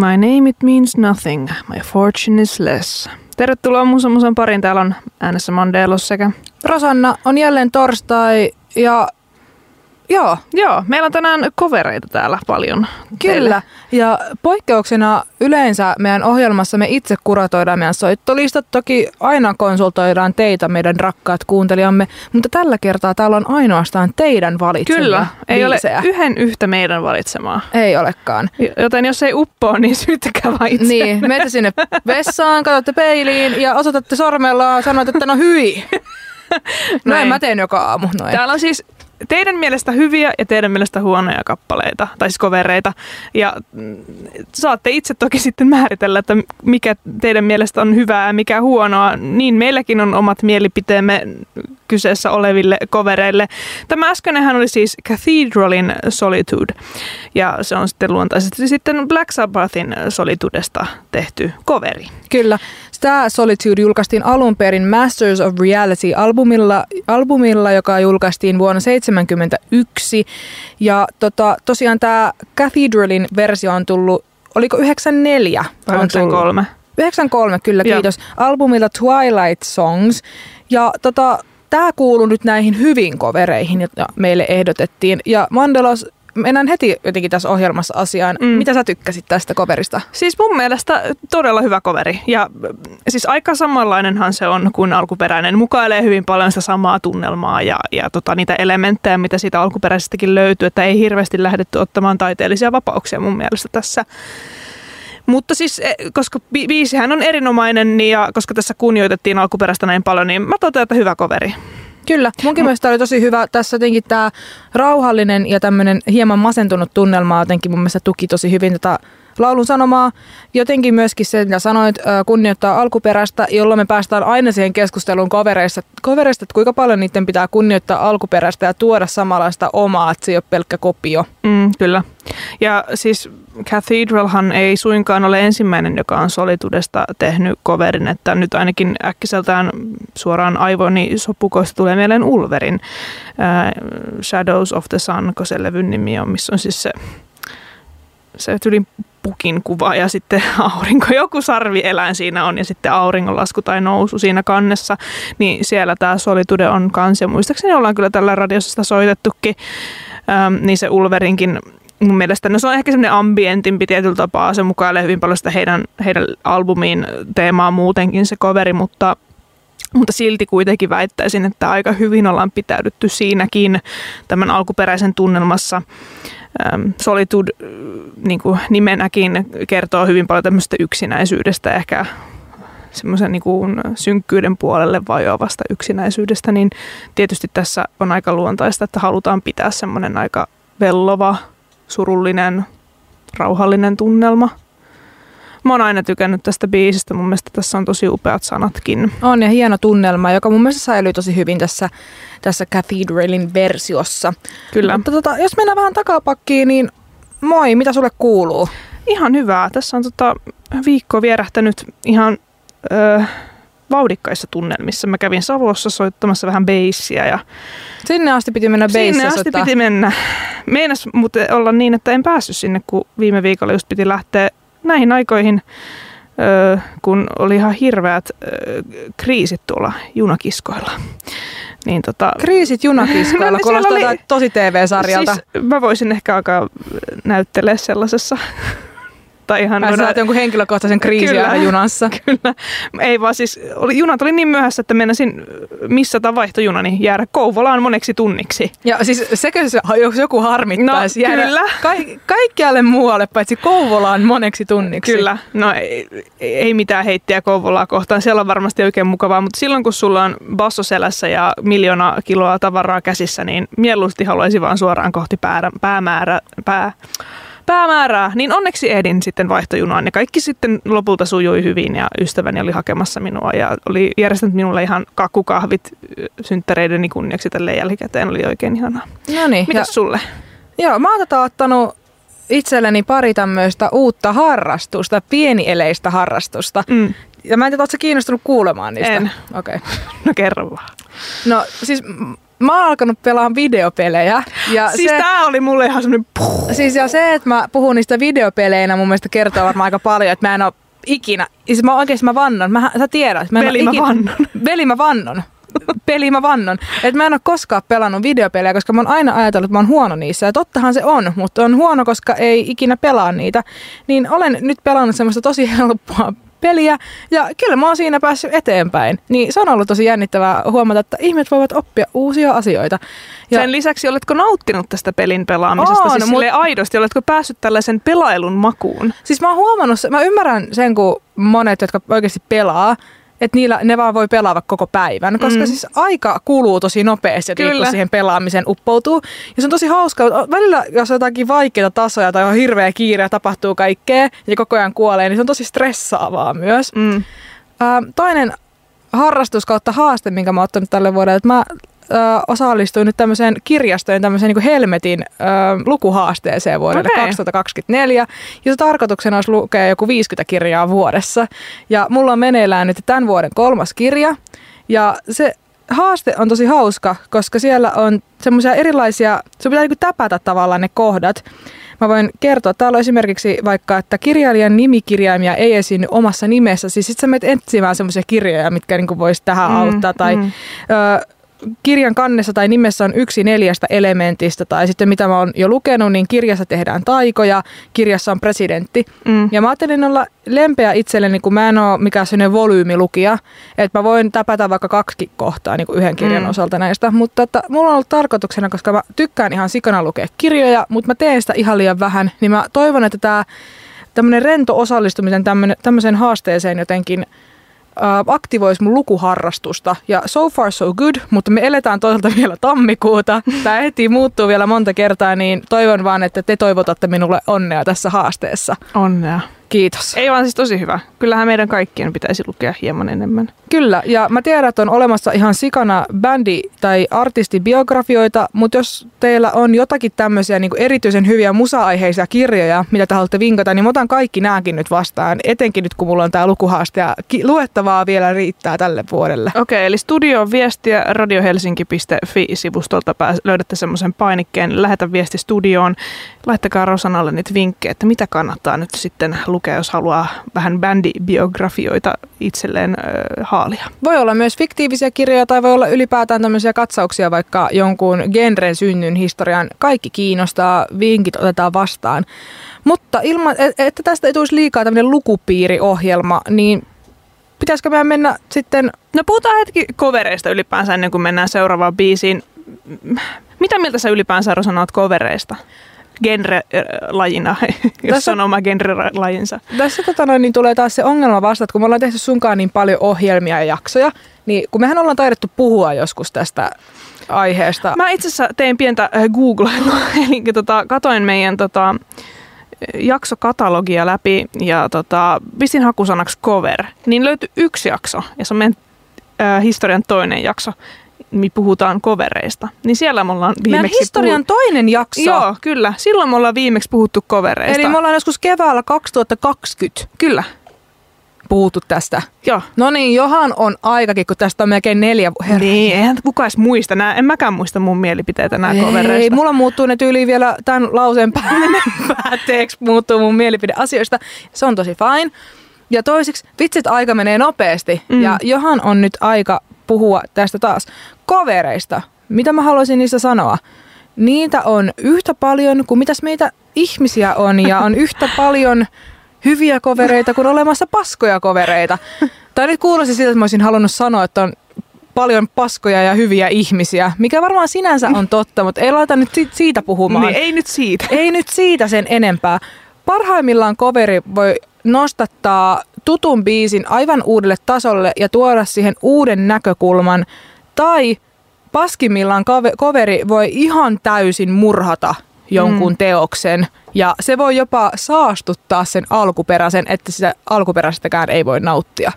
My name it means nothing, my fortune is less. Tervetuloa Musa Musan parin. Täällä on äänessä Mandelos sekä... Rosanna, on jälleen torstai ja Joo. Joo, meillä on tänään kovereita täällä paljon. Kyllä. Teille. Ja poikkeuksena yleensä meidän ohjelmassa me itse kuratoidaan meidän soittolistat. Toki aina konsultoidaan teitä, meidän rakkaat kuuntelijamme, mutta tällä kertaa täällä on ainoastaan teidän valitsemia Kyllä, ei biisejä. ole yhden yhtä meidän valitsemaa. Ei olekaan. Joten jos ei uppoa, niin syyttäkää vaan itse. Niin, meitä sinne vessaan, katsotte peiliin ja osoitatte sormella, sanoit, että no hyi. No en mä teen joka aamu noin. Täällä on siis teidän mielestä hyviä ja teidän mielestä huonoja kappaleita, tai siis kovereita. Ja mm, saatte itse toki sitten määritellä, että mikä teidän mielestä on hyvää ja mikä huonoa. Niin meilläkin on omat mielipiteemme kyseessä oleville kovereille. Tämä äskeinenhän oli siis Cathedralin Solitude, ja se on sitten luontaisesti sitten Black Sabbathin Solitudesta tehty coveri. Kyllä. Tämä Solitude julkaistiin alun perin Masters of Reality-albumilla, albumilla, joka julkaistiin vuonna 1971. Ja tota, tosiaan tämä Cathedralin versio on tullut, oliko 94? 93. 93, kyllä, kiitos. Ja. Albumilla Twilight Songs. Ja tota, tämä kuuluu nyt näihin hyvin kovereihin, joita meille ehdotettiin. Ja Mandelos mennään heti jotenkin tässä ohjelmassa asiaan. Mm. Mitä sä tykkäsit tästä coverista? Siis mun mielestä todella hyvä coveri. Ja siis aika samanlainenhan se on kuin alkuperäinen. Mukailee hyvin paljon sitä samaa tunnelmaa ja, ja tota, niitä elementtejä, mitä siitä alkuperäisestäkin löytyy. Että ei hirveästi lähdetty ottamaan taiteellisia vapauksia mun mielestä tässä. Mutta siis, e, koska biisihän on erinomainen niin ja koska tässä kunnioitettiin alkuperäistä näin paljon, niin mä totean, että hyvä coveri. Kyllä, munkin mielestä oli tosi hyvä. Tässä jotenkin tämä rauhallinen ja tämmöinen hieman masentunut tunnelma jotenkin mun mielestä tuki tosi hyvin tätä laulun sanomaa. Jotenkin myöskin se, mitä sanoit, kunnioittaa alkuperäistä, jolloin me päästään aina siihen keskusteluun covereista, covereista että kuinka paljon niiden pitää kunnioittaa alkuperäistä ja tuoda samanlaista omaa, että se ei ole pelkkä kopio. Mm, kyllä. Ja siis Cathedralhan ei suinkaan ole ensimmäinen, joka on Solitudesta tehnyt coverin, että nyt ainakin äkkiseltään suoraan aivoni sopukoista tulee mieleen Ulverin uh, Shadows of the Sun, kun se levyn nimi on, missä on siis se se tyyli pukin kuva ja sitten aurinko, joku sarvieläin siinä on ja sitten auringonlasku tai nousu siinä kannessa, niin siellä tämä Solitude on kans ja muistaakseni ollaan kyllä tällä radiossa soitettukin, ähm, niin se Ulverinkin mun mielestä, no se on ehkä semmoinen ambientimpi tietyllä tapaa, se mukailee hyvin paljon sitä heidän, heidän albumiin teemaa muutenkin se coveri, mutta mutta silti kuitenkin väittäisin, että aika hyvin ollaan pitäydytty siinäkin tämän alkuperäisen tunnelmassa. Solitude niin kuin nimenäkin kertoo hyvin paljon tämmöistä yksinäisyydestä, ehkä semmoisen niin synkkyyden puolelle vajoavasta yksinäisyydestä, niin tietysti tässä on aika luontaista, että halutaan pitää semmoinen aika vellova, surullinen, rauhallinen tunnelma – Mä oon aina tykännyt tästä biisistä. Mun mielestä tässä on tosi upeat sanatkin. On ja hieno tunnelma, joka mun mielestä säilyy tosi hyvin tässä, tässä Cathedralin versiossa. Kyllä. Mutta tota, jos mennään vähän takapakkiin, niin moi, mitä sulle kuuluu? Ihan hyvää. Tässä on tota, viikko vierähtänyt ihan... Öö, vauhdikkaissa tunnelmissa. Mä kävin Savossa soittamassa vähän beissiä. Ja sinne asti piti mennä beissiä Sinne asti soittaa. piti mennä. Meinas mutta olla niin, että en päässyt sinne, kun viime viikolla just piti lähteä näihin aikoihin, kun oli ihan hirveät kriisit tuolla junakiskoilla. Niin tota, Kriisit junakiskoilla, no, niin kuulostaa oli, tosi TV-sarjalta. Siis mä voisin ehkä alkaa näyttelee sellaisessa tai ihan... Ai noina... jonkun henkilökohtaisen kriisin kyllä, junassa. Kyllä. Ei vaan siis, oli, junat oli niin myöhässä, että meinasin missata vaihtojunani jäädä Kouvolaan moneksi tunniksi. Ja siis sekö se, jos joku harmittaisi no, jäädä kyllä. Ka- kaikkialle muualle paitsi Kouvolaan moneksi tunniksi. Kyllä. No ei, ei mitään heittiä Kouvolaa kohtaan. Siellä on varmasti oikein mukavaa, mutta silloin kun sulla on basso selässä ja miljoona kiloa tavaraa käsissä, niin mieluusti haluaisin vaan suoraan kohti pää, päämäärä, pää, päämäärää, niin onneksi ehdin sitten vaihtojunaan ja kaikki sitten lopulta sujui hyvin ja ystäväni oli hakemassa minua ja oli järjestänyt minulle ihan kakkukahvit synttäreideni kunniaksi tälle jälkikäteen, oli oikein ihanaa. No niin. Mitäs ja, sulle? Joo, mä oon tota ottanut itselleni pari tämmöistä uutta harrastusta, pienieleistä harrastusta. Mm. Ja mä en tiedä, ootko kiinnostunut kuulemaan niistä? En. Okei. Okay. No kerro vaan. No siis mä oon alkanut pelaamaan videopelejä. Ja siis se, tää oli mulle ihan semmonen. Siis ja se, että mä puhun niistä videopeleinä mun mielestä kertoo varmaan aika paljon, että mä en oo ikinä, siis mä oikeesti mä vannon, mä, sä tiedät. Mä en Veli, mä ikinä, vannon. Veli mä vannon. Peli mä vannon. Että mä en ole koskaan pelannut videopelejä, koska mä oon aina ajatellut, että mä oon huono niissä. Ja tottahan se on, mutta on huono, koska ei ikinä pelaa niitä. Niin olen nyt pelannut semmoista tosi helppoa peliä ja kyllä mä oon siinä päässyt eteenpäin. Niin se on ollut tosi jännittävää huomata, että ihmiset voivat oppia uusia asioita. Ja Sen lisäksi oletko nauttinut tästä pelin pelaamisesta? On, siis mut- aidosti, oletko päässyt tällaisen pelailun makuun? Siis mä oon huomannut, mä ymmärrän sen, kun monet, jotka oikeasti pelaa, että niillä, ne vaan voi pelaa vaikka koko päivän, koska Mm. siis aika kuluu tosi nopeasti, että kun siihen pelaamiseen uppoutuu. Ja se on tosi hauskaa. Välillä, jos on jotakin vaikeita tasoja tai on hirveä kiire ja tapahtuu kaikkea ja koko ajan kuolee, niin se on tosi stressaavaa myös. Mm. Ää, toinen harrastus kautta haaste, minkä mä oon ottanut tälle vuodelle, että mä osallistuin nyt tämmöiseen kirjastojen tämmöiseen niin Helmetin ää, lukuhaasteeseen vuodelle Okei. 2024. Ja se tarkoituksena olisi lukea joku 50 kirjaa vuodessa. Ja mulla on meneillään nyt tämän vuoden kolmas kirja. Ja se haaste on tosi hauska, koska siellä on semmoisia erilaisia, se pitää niinku täpätä tavallaan ne kohdat. Mä voin kertoa, täällä on esimerkiksi vaikka, että kirjailijan nimikirjaimia ei esiinny omassa nimessä. Siis sit sä menet etsimään semmoisia kirjoja, mitkä niinku vois tähän Mm, auttaa. Tai mm. ö, kirjan kannessa tai nimessä on yksi neljästä elementistä. Tai sitten mitä mä oon jo lukenut, niin kirjassa tehdään taikoja, kirjassa on presidentti. Mm. Ja mä ajattelin olla lempeä itselleni, kun mä en ole mikään sellainen volyymilukija, että mä voin täpätä vaikka kaksi kohtaa niin kuin yhden kirjan Mm. osalta näistä. Mutta että mulla on ollut tarkoituksena, koska mä tykkään ihan sikana lukea kirjoja, mutta mä teen sitä ihan liian vähän, niin mä toivon, että tämä tämmöinen rento osallistumisen tämmönen- tämmöiseen haasteeseen jotenkin aktivoisi mun lukuharrastusta. Ja so far so good, mutta me eletään toisaalta vielä tammikuuta. Tämä heti muuttuu vielä monta kertaa, niin toivon vaan, että te toivotatte minulle onnea tässä haasteessa. Onnea. Kiitos. Ei vaan siis tosi hyvä. Kyllähän meidän kaikkien pitäisi lukea hieman enemmän. Kyllä, ja mä tiedän, että on olemassa ihan sikana bändi- tai artistibiografioita, mutta jos teillä on jotakin tämmöisiä niin erityisen hyviä musa-aiheisia kirjoja, mitä te haluatte vinkata, niin mä otan kaikki nääkin nyt vastaan, etenkin nyt kun mulla on tää lukuhaaste ja ki- luettavaa vielä riittää tälle vuodelle. Okei, eli studio viestiä radiohelsinki.fi-sivustolta pääs, löydätte semmoisen painikkeen, lähetä viesti studioon. Laittakaa Rosanalle nyt vinkkejä, että mitä kannattaa nyt sitten lukea, jos haluaa vähän bändibiografioita itselleen äh, haalia. Voi olla myös fiktiivisiä kirjoja tai voi olla ylipäätään tämmöisiä katsauksia vaikka jonkun genren synnyn historian. Kaikki kiinnostaa, vinkit otetaan vastaan. Mutta ilman, et- että tästä ei tulisi liikaa tämmöinen lukupiiriohjelma, niin pitäisikö meidän mennä sitten No puhutaan hetki kovereista ylipäänsä ennen kuin mennään seuraavaan biisiin. Mitä mieltä sä ylipäänsä Rosana oot kovereista? Genre-lajina, jos Tässä- on oma genre-lajinsa. Tässä tota noin, niin tulee taas se ongelma vasta, että kun me ollaan tehty sunkaan niin paljon ohjelmia ja jaksoja, niin kun mehän ollaan taidettu puhua joskus tästä aiheesta. Mä itse asiassa tein pientä äh, googlailua, eli tota, katoin meidän tota, jaksokatalogia läpi ja tota, pistin hakusanaksi cover, niin löytyi yksi jakso, ja se on meidän äh, historian toinen jakso, me puhutaan kovereista. Niin siellä me ollaan Meidän viimeksi historian toinen jakso. Joo, kyllä. Silloin me ollaan viimeksi puhuttu kovereista. Eli me ollaan joskus keväällä 2020 Kyllä, puhuttu tästä. joo. No niin, johan on aikakin, kun tästä on melkein neljä vuotta. Niin, eihän kukaan edes muista. Nää, en mäkään muista mun mielipiteitä nää Ei, kovereista. mulla muuttuu ne tyyliin vielä tämän lauseen pää- päätteeksi muuttuu mun mielipide asioista. Se on tosi fine. Ja toiseksi, vitsit aika menee nopeasti. Mm. Ja johan on nyt aika puhua tästä taas. Kovereista. Mitä mä haluaisin niistä sanoa? Niitä on yhtä paljon kuin mitäs meitä ihmisiä on. Ja on yhtä paljon hyviä kovereita kuin olemassa paskoja kovereita. Tai nyt kuulosti siltä, että mä olisin halunnut sanoa, että on paljon paskoja ja hyviä ihmisiä, mikä varmaan sinänsä on totta, mutta ei laita nyt si- siitä puhumaan. Niin, ei nyt siitä. Ei nyt siitä sen enempää. Parhaimmillaan coveri voi nostattaa tutun biisin aivan uudelle tasolle ja tuoda siihen uuden näkökulman. Tai paskimmillaan coveri voi ihan täysin murhata jonkun Mm. teoksen. Ja se voi jopa saastuttaa sen alkuperäisen, että sitä alkuperäistäkään ei voi nauttia.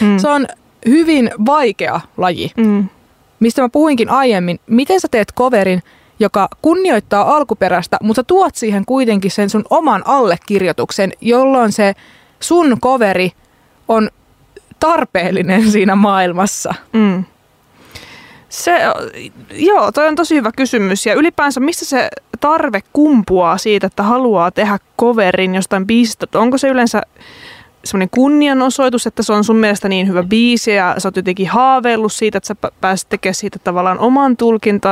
Mm. Se on hyvin vaikea laji Mm. mistä mä puhuinkin aiemmin, miten sä teet coverin, joka kunnioittaa alkuperäistä, mutta tuot siihen kuitenkin sen sun oman allekirjoituksen, jolloin se sun coveri on tarpeellinen siinä maailmassa. Mm. Se, joo, toi on tosi hyvä kysymys. Ja ylipäänsä, mistä se tarve kumpuaa siitä, että haluaa tehdä coverin jostain biisistä? Onko se yleensä semmoinen kunnianosoitus, että se on sun mielestä niin hyvä biisi ja sä oot jotenkin haaveillut siitä, että sä pääset tekemään siitä tavallaan oman tulkinta,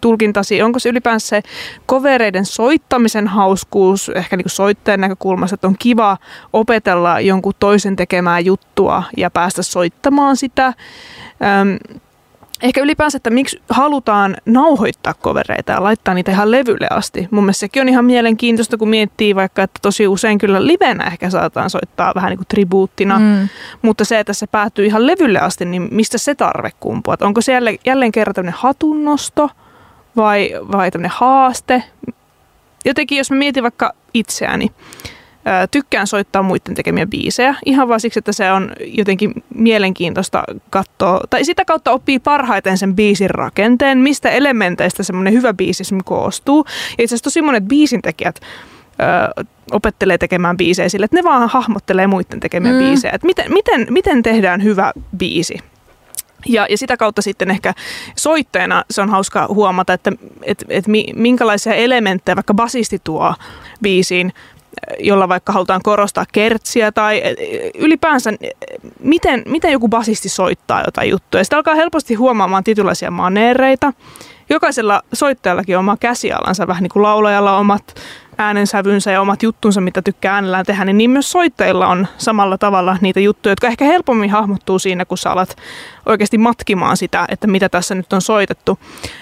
tulkintasi. Onko se ylipäänsä se kovereiden soittamisen hauskuus, ehkä niin kuin soittajan näkökulmasta, että on kiva opetella jonkun toisen tekemää juttua ja päästä soittamaan sitä. Öm, ehkä ylipäänsä, että miksi halutaan nauhoittaa kovereita ja laittaa niitä ihan levylle asti. Mun mielestä sekin on ihan mielenkiintoista, kun miettii vaikka, että tosi usein kyllä livenä ehkä saataan soittaa vähän niin kuin tribuuttina, mm. mutta se, että se päättyy ihan levylle asti, niin mistä se tarve kumpuaa? Onko se jälleen, jälleen kerran tämmöinen hatunnosto vai, vai tämmöinen haaste? Jotenkin, jos mä mietin vaikka itseäni, tykkään soittaa muiden tekemiä biisejä ihan vaan siksi, että se on jotenkin mielenkiintoista katsoa, tai sitä kautta oppii parhaiten sen biisin rakenteen, mistä elementeistä semmoinen hyvä biisi koostuu. Ja itse asiassa tosi monet biisintekijät ö, opettelee tekemään biisejä sille, että ne vaan hahmottelee muiden tekemiä mm. biisejä, että miten, miten, miten tehdään hyvä biisi. Ja, ja sitä kautta sitten ehkä soittajana se on hauska huomata, että et, et minkälaisia elementtejä vaikka basisti tuo biisiin, jolla vaikka halutaan korostaa kertsiä tai e, ylipäänsä miten, miten joku basisti soittaa jotain juttuja. Sitä alkaa helposti huomaamaan tietynlaisia maneereita. Jokaisella soittajallakin on oma käsialansa, vähän niin kuin laulajalla omat äänensävynsä ja omat juttunsa, mitä tykkää äänellään tehdä, niin, niin myös soittajilla on samalla tavalla niitä juttuja, jotka ehkä helpommin hahmottuu siinä, kun sä alat oikeasti matkimaan sitä, että mitä tässä nyt on soitettu.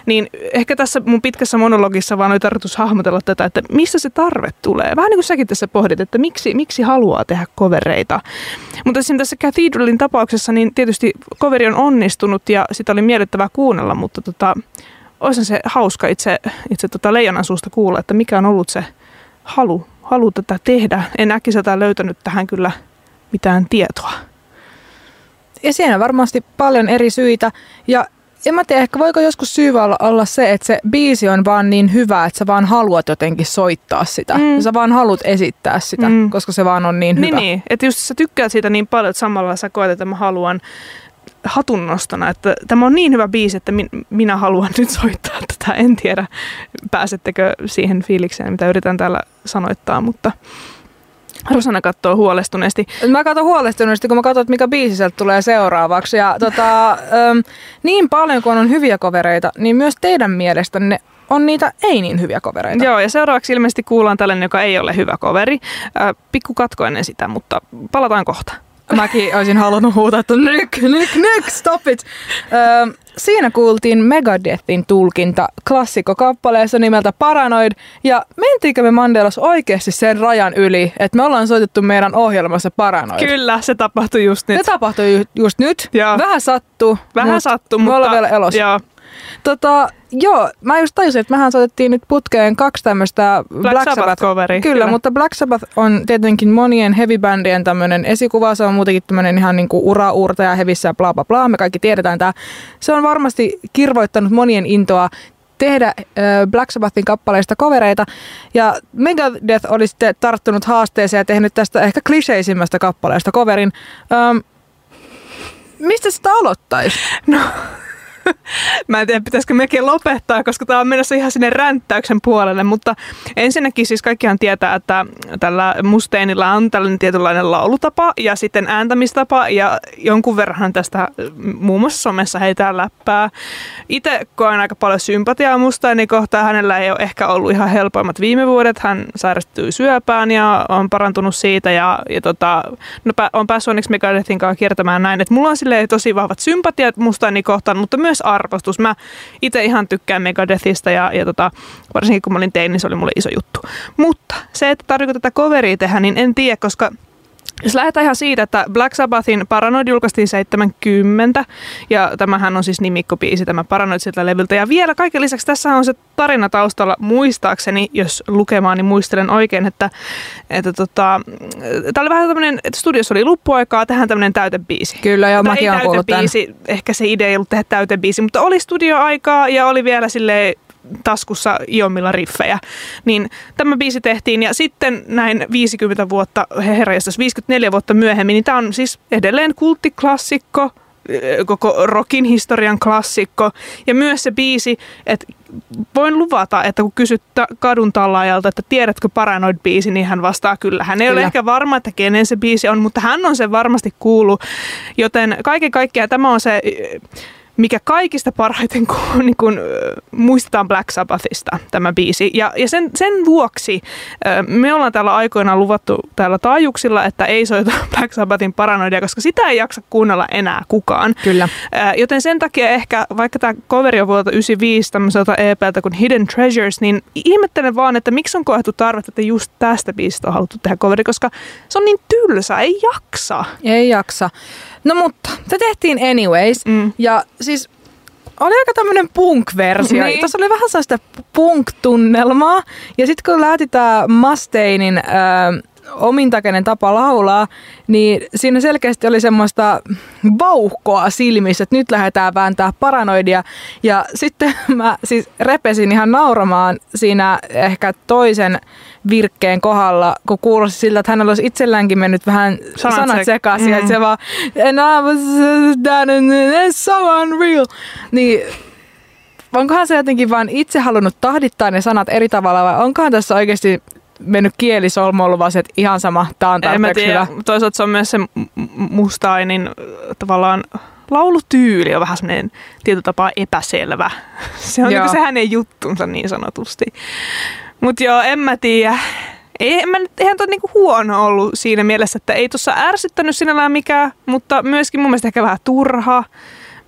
Niin ehkä tässä mun pitkässä monologissa vaan oli tarkoitus hahmotella tätä, että missä se tarve tulee. Vähän niin kuin säkin tässä pohdit, että miksi, miksi haluaa tehdä kovereita. Mutta siinä tässä Cathedralin tapauksessa, niin tietysti coveri on onnistunut ja sitä oli miellyttävää kuunnella, mutta tota, olisi se hauska itse, itse tota leijonan suusta kuulla, että mikä on ollut se halu, halu tätä tehdä. En äkkiseltään löytänyt tähän kyllä mitään tietoa. Ja siinä on varmasti paljon eri syitä. Ja en mä tiedä, ehkä voiko joskus syy olla, olla se, että se biisi on vaan niin hyvä, että sä vaan haluat jotenkin soittaa sitä. Mm. sä vaan haluat esittää sitä, mm. koska se vaan on niin, niin hyvä. Niin, että just sä tykkäät siitä niin paljon, että samalla sä koet, että mä haluan hatunnostona, että tämä on niin hyvä biisi, että minä haluan nyt soittaa tätä. En tiedä, pääsettekö siihen fiilikseen, mitä yritän täällä sanoittaa, mutta Rosanna katsoo huolestuneesti. Mä katson huolestuneesti, kun mä katson, mikä biisi sieltä tulee seuraavaksi. Ja tota, äm, niin paljon kuin on hyviä kovereita, niin myös teidän mielestänne on niitä ei niin hyviä kovereita. Joo, ja seuraavaksi ilmeisesti kuullaan tällainen, joka ei ole hyvä koveri. Äh, pikku katko ennen sitä, mutta palataan kohta. Mäkin olisin halunnut huutaa, että nyk, nyk, nyk, stop it. Öö, siinä kuultiin Megadethin tulkinta klassikkokappaleessa nimeltä Paranoid. Ja mentiinkö me Mandelas oikeasti sen rajan yli, että me ollaan soitettu meidän ohjelmassa Paranoid? Kyllä, se tapahtui just nyt. Se tapahtui ju- just nyt. Joo. Vähän sattuu. Vähän sattuu, mutta... Me ollaan vielä elossa. Joo. Tota, joo, mä just tajusin, että mehän soitettiin nyt putkeen kaksi tämmöistä Black, Black Sabbath coveri. Kyllä, kyllä, mutta Black Sabbath on tietenkin monien heavy-bändien tämmöinen esikuva. Se on muutenkin tämmöinen ihan niinku ura-uurtaja hevissä ja bla bla bla. Me kaikki tiedetään tämä. Se on varmasti kirvoittanut monien intoa tehdä Black Sabbathin kappaleista kovereita. Ja Megadeth oli sitten tarttunut haasteeseen ja tehnyt tästä ehkä kliseisimmästä kappaleesta koverin. Ähm, mistä sitä aloittaisi? No, Mä en tiedä, pitäisikö mekin lopettaa, koska tämä on menossa ihan sinne ränttäyksen puolelle, mutta ensinnäkin siis kaikkihan tietää, että tällä Musteinilla on tällainen tietynlainen laulutapa ja sitten ääntämistapa ja jonkun verran tästä muun muassa somessa heitään läppää. Itse koen aika paljon sympatiaa Mustainin kohtaan. Hänellä ei ole ehkä ollut ihan helpoimmat viime vuodet. Hän sairastui syöpään ja on parantunut siitä ja, ja tota, no, on päässyt onneksi Megadethin kanssa kiertämään näin. Et mulla on tosi vahvat sympatiat Mustainin kohtaan, mutta myös arvostus. Mä itse ihan tykkään Megadethista ja, ja tota, varsinkin kun mä olin tein, niin se oli mulle iso juttu. Mutta se, että tarvitsetko tätä coveria tehdä, niin en tiedä, koska jos lähdetään ihan siitä, että Black Sabbathin Paranoid julkaistiin 70, ja tämähän on siis nimikkopiisi, tämä Paranoid sieltä levyltä. Ja vielä kaiken lisäksi tässä on se tarina taustalla muistaakseni, jos lukemaan, niin muistelen oikein, että, että tota, tämä oli vähän tämmöinen, että studiossa oli luppuaikaa, tehdään tämmöinen täytebiisi. Kyllä, joo, mäkin olen kuullut Ehkä se idea ei ollut tehdä täytebiisi, mutta oli studioaikaa ja oli vielä sille taskussa iomilla riffejä. Niin tämä biisi tehtiin ja sitten näin 50 vuotta, herra 54 vuotta myöhemmin, niin tämä on siis edelleen kulttiklassikko, koko rockin historian klassikko. Ja myös se biisi, että voin luvata, että kun kysyt kadun tallaajalta, että tiedätkö Paranoid-biisi, niin hän vastaa kyllä. Hän ei kyllä. ole ehkä varma, että kenen se biisi on, mutta hän on sen varmasti kuullut. Joten kaiken kaikkiaan tämä on se mikä kaikista parhaiten kun, niin kun, muistetaan Black Sabbathista tämä biisi. Ja, ja sen, sen vuoksi me ollaan täällä aikoinaan luvattu täällä taajuuksilla, että ei soita Black Sabbathin paranoidia, koska sitä ei jaksa kuunnella enää kukaan. Kyllä. Joten sen takia ehkä, vaikka tämä coveri on vuodelta 95 tämmöiseltä EPltä kuin Hidden Treasures, niin ihmettelen vaan, että miksi on koettu tarvetta, että just tästä biisistä on haluttu tehdä coveri, koska se on niin tylsä, ei jaksa. Ei jaksa. No mutta, se tehtiin anyways. Mm. Ja siis oli aika tämmönen punk-versio. Niin. Tuossa oli vähän sellaista punk-tunnelmaa. Ja sitten kun lähti tää Mustainin... Äh, omintakeinen tapa laulaa, niin siinä selkeästi oli semmoista vauhkoa silmissä, että nyt lähdetään vääntää paranoidia. Ja sitten mä siis repesin ihan nauramaan siinä ehkä toisen virkkeen kohdalla, kun kuulosti siltä, että hänellä olisi itselläänkin mennyt vähän sanat, sanat sekaisin, mm. että se vaan, and I was that and so unreal. Niin onkohan se jotenkin vaan itse halunnut tahdittaa ne sanat eri tavalla vai onkohan tässä oikeasti mennyt kielisolmu vaan että ihan sama, tää on tarpeeksi hyvä. Toisaalta se on myös se mustainin tavallaan laulutyyli on vähän semmoinen tietyllä tapaa epäselvä. Se on niin se hänen juttunsa niin sanotusti. Mutta joo, en mä tiedä. Ei, en mä, eihän toi niinku huono ollut siinä mielessä, että ei tuossa ärsyttänyt sinällään mikään, mutta myöskin mun mielestä ehkä vähän turha.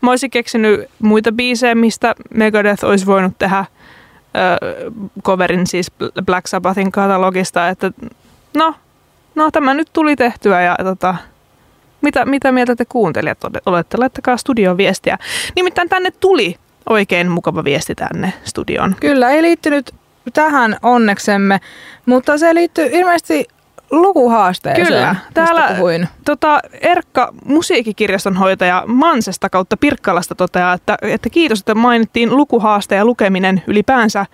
Mä olisin keksinyt muita biisejä, mistä Megadeth olisi voinut tehdä coverin siis Black Sabbathin katalogista, että no, no tämä nyt tuli tehtyä ja tota, mitä, mitä mieltä te kuuntelijat olette? Laittakaa studioon viestiä. Nimittäin tänne tuli oikein mukava viesti tänne studioon. Kyllä, ei liittynyt tähän onneksemme, mutta se liittyy ilmeisesti lukuhaasteeseen, Kyllä. Täällä puhuin. Tota, Erkka, musiikkikirjaston hoitaja Mansesta kautta Pirkkalasta toteaa, että, että kiitos, että mainittiin lukuhaaste ja lukeminen ylipäänsä.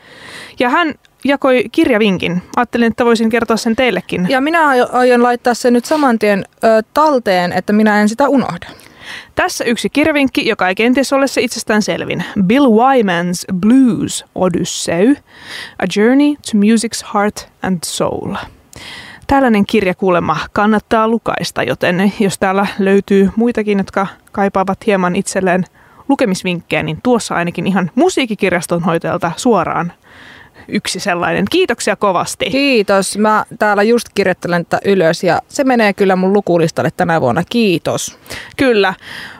Ja hän jakoi kirjavinkin. Ajattelin, että voisin kertoa sen teillekin. Ja minä aion laittaa sen nyt saman tien ö, talteen, että minä en sitä unohda. Tässä yksi kirjavinkki, joka ei kenties ole se itsestään selvin. Bill Wyman's Blues Odyssey, A Journey to Music's Heart and Soul. Tällainen kirja kuulemma kannattaa lukaista, joten jos täällä löytyy muitakin, jotka kaipaavat hieman itselleen lukemisvinkkejä, niin tuossa ainakin ihan musiikkikirjaston hoitajalta suoraan yksi sellainen. Kiitoksia kovasti. Kiitos. Mä täällä just kirjoittelen tätä ylös ja se menee kyllä mun lukulistalle tänä vuonna. Kiitos. Kyllä.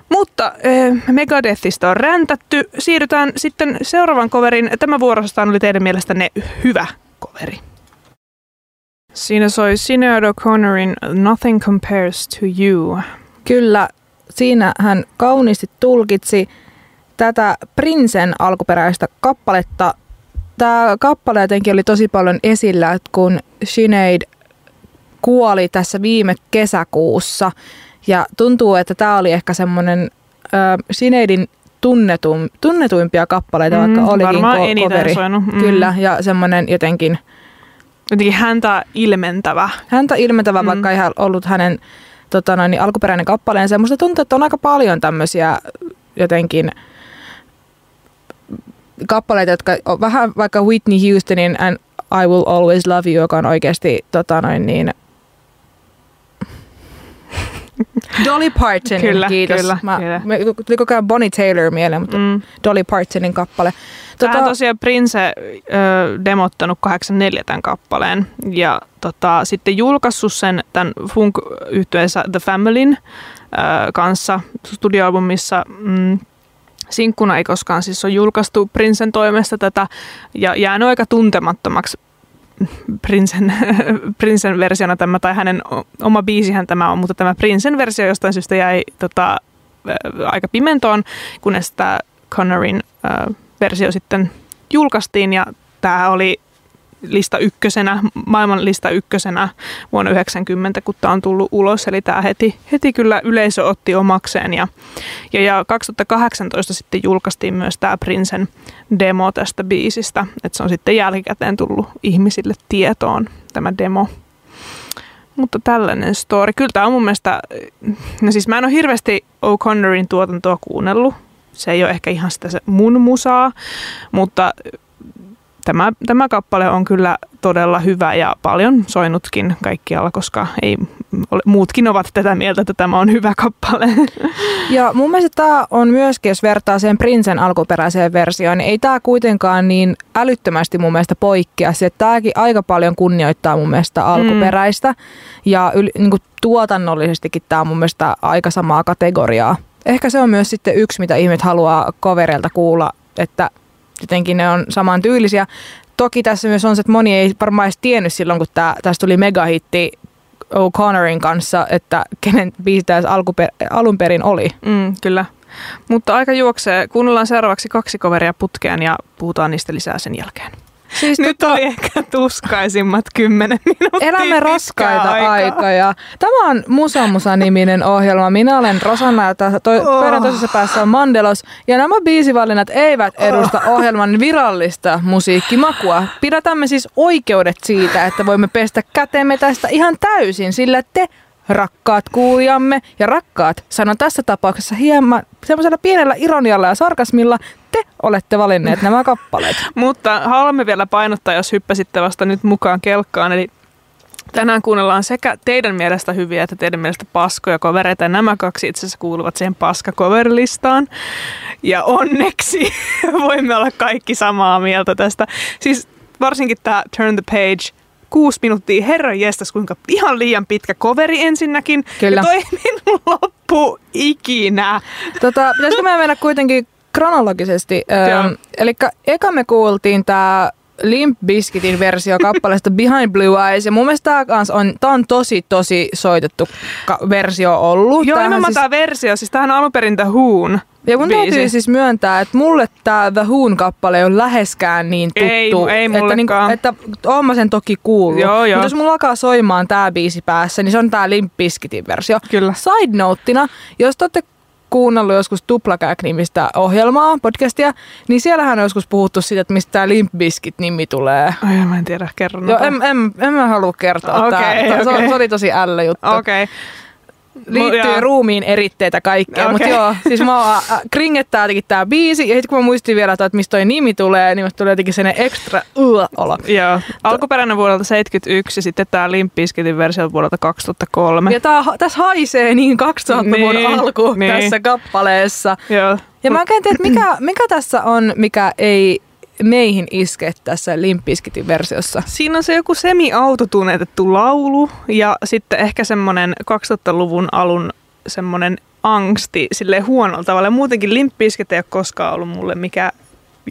Mutta äh, Megadethista on räntätty. Siirrytään sitten seuraavan coverin. Tämä vuorostaan oli teidän mielestänne hyvä coveri. Siinä soi Sinead O'Connorin Nothing Compares to You. Kyllä, siinä hän kauniisti tulkitsi tätä Prinsen alkuperäistä kappaletta. Tämä kappale jotenkin oli tosi paljon esillä, että kun Sinead kuoli tässä viime kesäkuussa. Ja tuntuu, että tämä oli ehkä semmoinen äh, Sineadin tunnetum, tunnetuimpia kappaleita, mm, vaikka olikin ko- coveri. Mm. Kyllä, ja semmoinen jotenkin – jotenkin häntä ilmentävä. Häntä ilmentävä, mm. vaikka ei ollut hänen tota noin, niin alkuperäinen kappaleensa. Musta tuntuu, että on aika paljon tämmöisiä jotenkin kappaleita, jotka on vähän vaikka Whitney Houstonin And I Will Always Love You, joka on oikeasti tota noin, niin, Dolly Parton, kyllä, kiitos. Kyllä, Mä, kyllä. Me, tuli koko ajan Bonnie Taylor mieleen, mutta mm. Dolly Partonin kappale. Tota, Tämä tosiaan Prince äh, demottanut 84 tämän kappaleen ja tota, sitten julkaissut sen tämän funk yhtyeensä The Familyn äh, kanssa studioalbumissa mm, sinkkuna ei koskaan siis ole julkaistu Princen toimesta tätä ja jäänyt aika tuntemattomaksi Prinsen, Prinsen versiona tämä, tai hänen oma biisihän tämä on, mutta tämä Prinsen versio jostain syystä jäi tota, aika pimentoon, kunnes tämä Connorin äh, versio sitten julkaistiin ja tämä oli lista ykkösenä, maailman lista ykkösenä vuonna 90, kun tämä on tullut ulos. Eli tämä heti, heti kyllä yleisö otti omakseen. Ja, ja, ja 2018 sitten julkaistiin myös tämä Prinsen demo tästä biisistä. Että se on sitten jälkikäteen tullut ihmisille tietoon, tämä demo. Mutta tällainen story. Kyllä tämä on mun mielestä, no siis mä en ole hirveästi O'Connorin tuotantoa kuunnellut. Se ei ole ehkä ihan sitä se mun musaa, mutta tämä, tämä kappale on kyllä todella hyvä ja paljon soinutkin kaikkialla, koska ei, muutkin ovat tätä mieltä, että tämä on hyvä kappale. Ja mun mielestä tämä on myöskin, jos vertaa sen Prinsen alkuperäiseen versioon, niin ei tämä kuitenkaan niin älyttömästi mun mielestä poikkea. Se, että tämäkin aika paljon kunnioittaa mun mielestä alkuperäistä mm. ja yli, niin kuin tuotannollisestikin tämä on mun mielestä aika samaa kategoriaa. Ehkä se on myös sitten yksi, mitä ihmiset haluaa covereilta kuulla, että jotenkin ne on saman tyylisiä. Toki tässä myös on se, että moni ei varmaan edes tiennyt silloin, kun tää, tästä tuli megahitti O'Connorin kanssa, että kenen biisi tässä alkuper- alun perin oli. Mm, kyllä. Mutta aika juoksee. Kuunnellaan seuraavaksi kaksi coveria putkeen ja puhutaan niistä lisää sen jälkeen. Siis Nyt tota, oli ehkä tuskaisimmat kymmenen minuuttia. Elämme raskaita aikaa. aikoja. Tämä on Musa Musa-niminen ohjelma. Minä olen Rosanna ja toi, oh. toisessa päässä on Mandelos. Ja nämä biisivalinnat eivät edusta oh. ohjelman virallista musiikkimakua. Pidätämme siis oikeudet siitä, että voimme pestä kätemme tästä ihan täysin, sillä te rakkaat kuulijamme ja rakkaat, sanon tässä tapauksessa hieman semmoisella pienellä ironialla ja sarkasmilla, te olette valinneet nämä kappaleet. Mutta haluamme vielä painottaa, jos hyppäsitte vasta nyt mukaan kelkkaan, eli Tänään kuunnellaan sekä teidän mielestä hyviä että teidän mielestä paskoja kovereita. Nämä kaksi itse asiassa kuuluvat siihen paskakoverlistaan. Ja onneksi voimme olla kaikki samaa mieltä tästä. Siis varsinkin tämä Turn the Page kuusi minuuttia. Herran jestas, kuinka ihan liian pitkä coveri ensinnäkin. Kyllä. Ja toi minun loppu ikinä. Tota, pitäisikö meidän mennä kuitenkin kronologisesti? Ähm, eli eka me kuultiin tämä Limp Bizkitin versio kappaleesta Behind Blue Eyes. Ja mun mielestä tämä on, tää on tosi, tosi soitettu ka- versio ollut. Joo, nimenomaan siis... tämä versio. Siis tämähän on alun perin The Who'n ja mun biisi. täytyy siis myöntää, että mulle tämä The Who'n kappale ole läheskään niin tuttu. Ei, ei että, niin, että oon mä sen toki kuullut. Joo, joo. Mutta jos mulla alkaa soimaan tämä biisi päässä, niin se on tämä Limp Bizkitin versio. Kyllä. Side noteina, jos te olette kuunnellut joskus Tuplakäk-nimistä ohjelmaa, podcastia, niin siellähän on joskus puhuttu siitä, että mistä tämä Limp Bizkit-nimi tulee. Ai, mä en tiedä, kerro. Joo, en, en, en mä halua kertoa. Okay, tää. Okay. Se, se oli tosi ällö juttu. Okei. Okay liittyy ruumiin eritteitä kaikkea. Okay. Mutta joo, siis mä äh, kringettää jotenkin tää biisi. Ja sitten kun mä muistin vielä, että mistä toi nimi tulee, niin mä tulee jotenkin sen uh, olo. Joo. Alkuperäinen vuodelta 71 ja sitten tää Limp Bizkitin versio vuodelta 2003. Ja tää, tässä haisee niin 2000-luvun niin, alku niin. tässä kappaleessa. Joo. Ja mä en tiedä, mikä, mikä tässä on, mikä ei meihin iske tässä Limpiskitin versiossa? Siinä on se joku semi-autotunetettu laulu ja sitten ehkä semmoinen 2000-luvun alun semmoinen angsti sille huonolla tavalla. Muutenkin Limpiskit ei ole koskaan ollut mulle mikä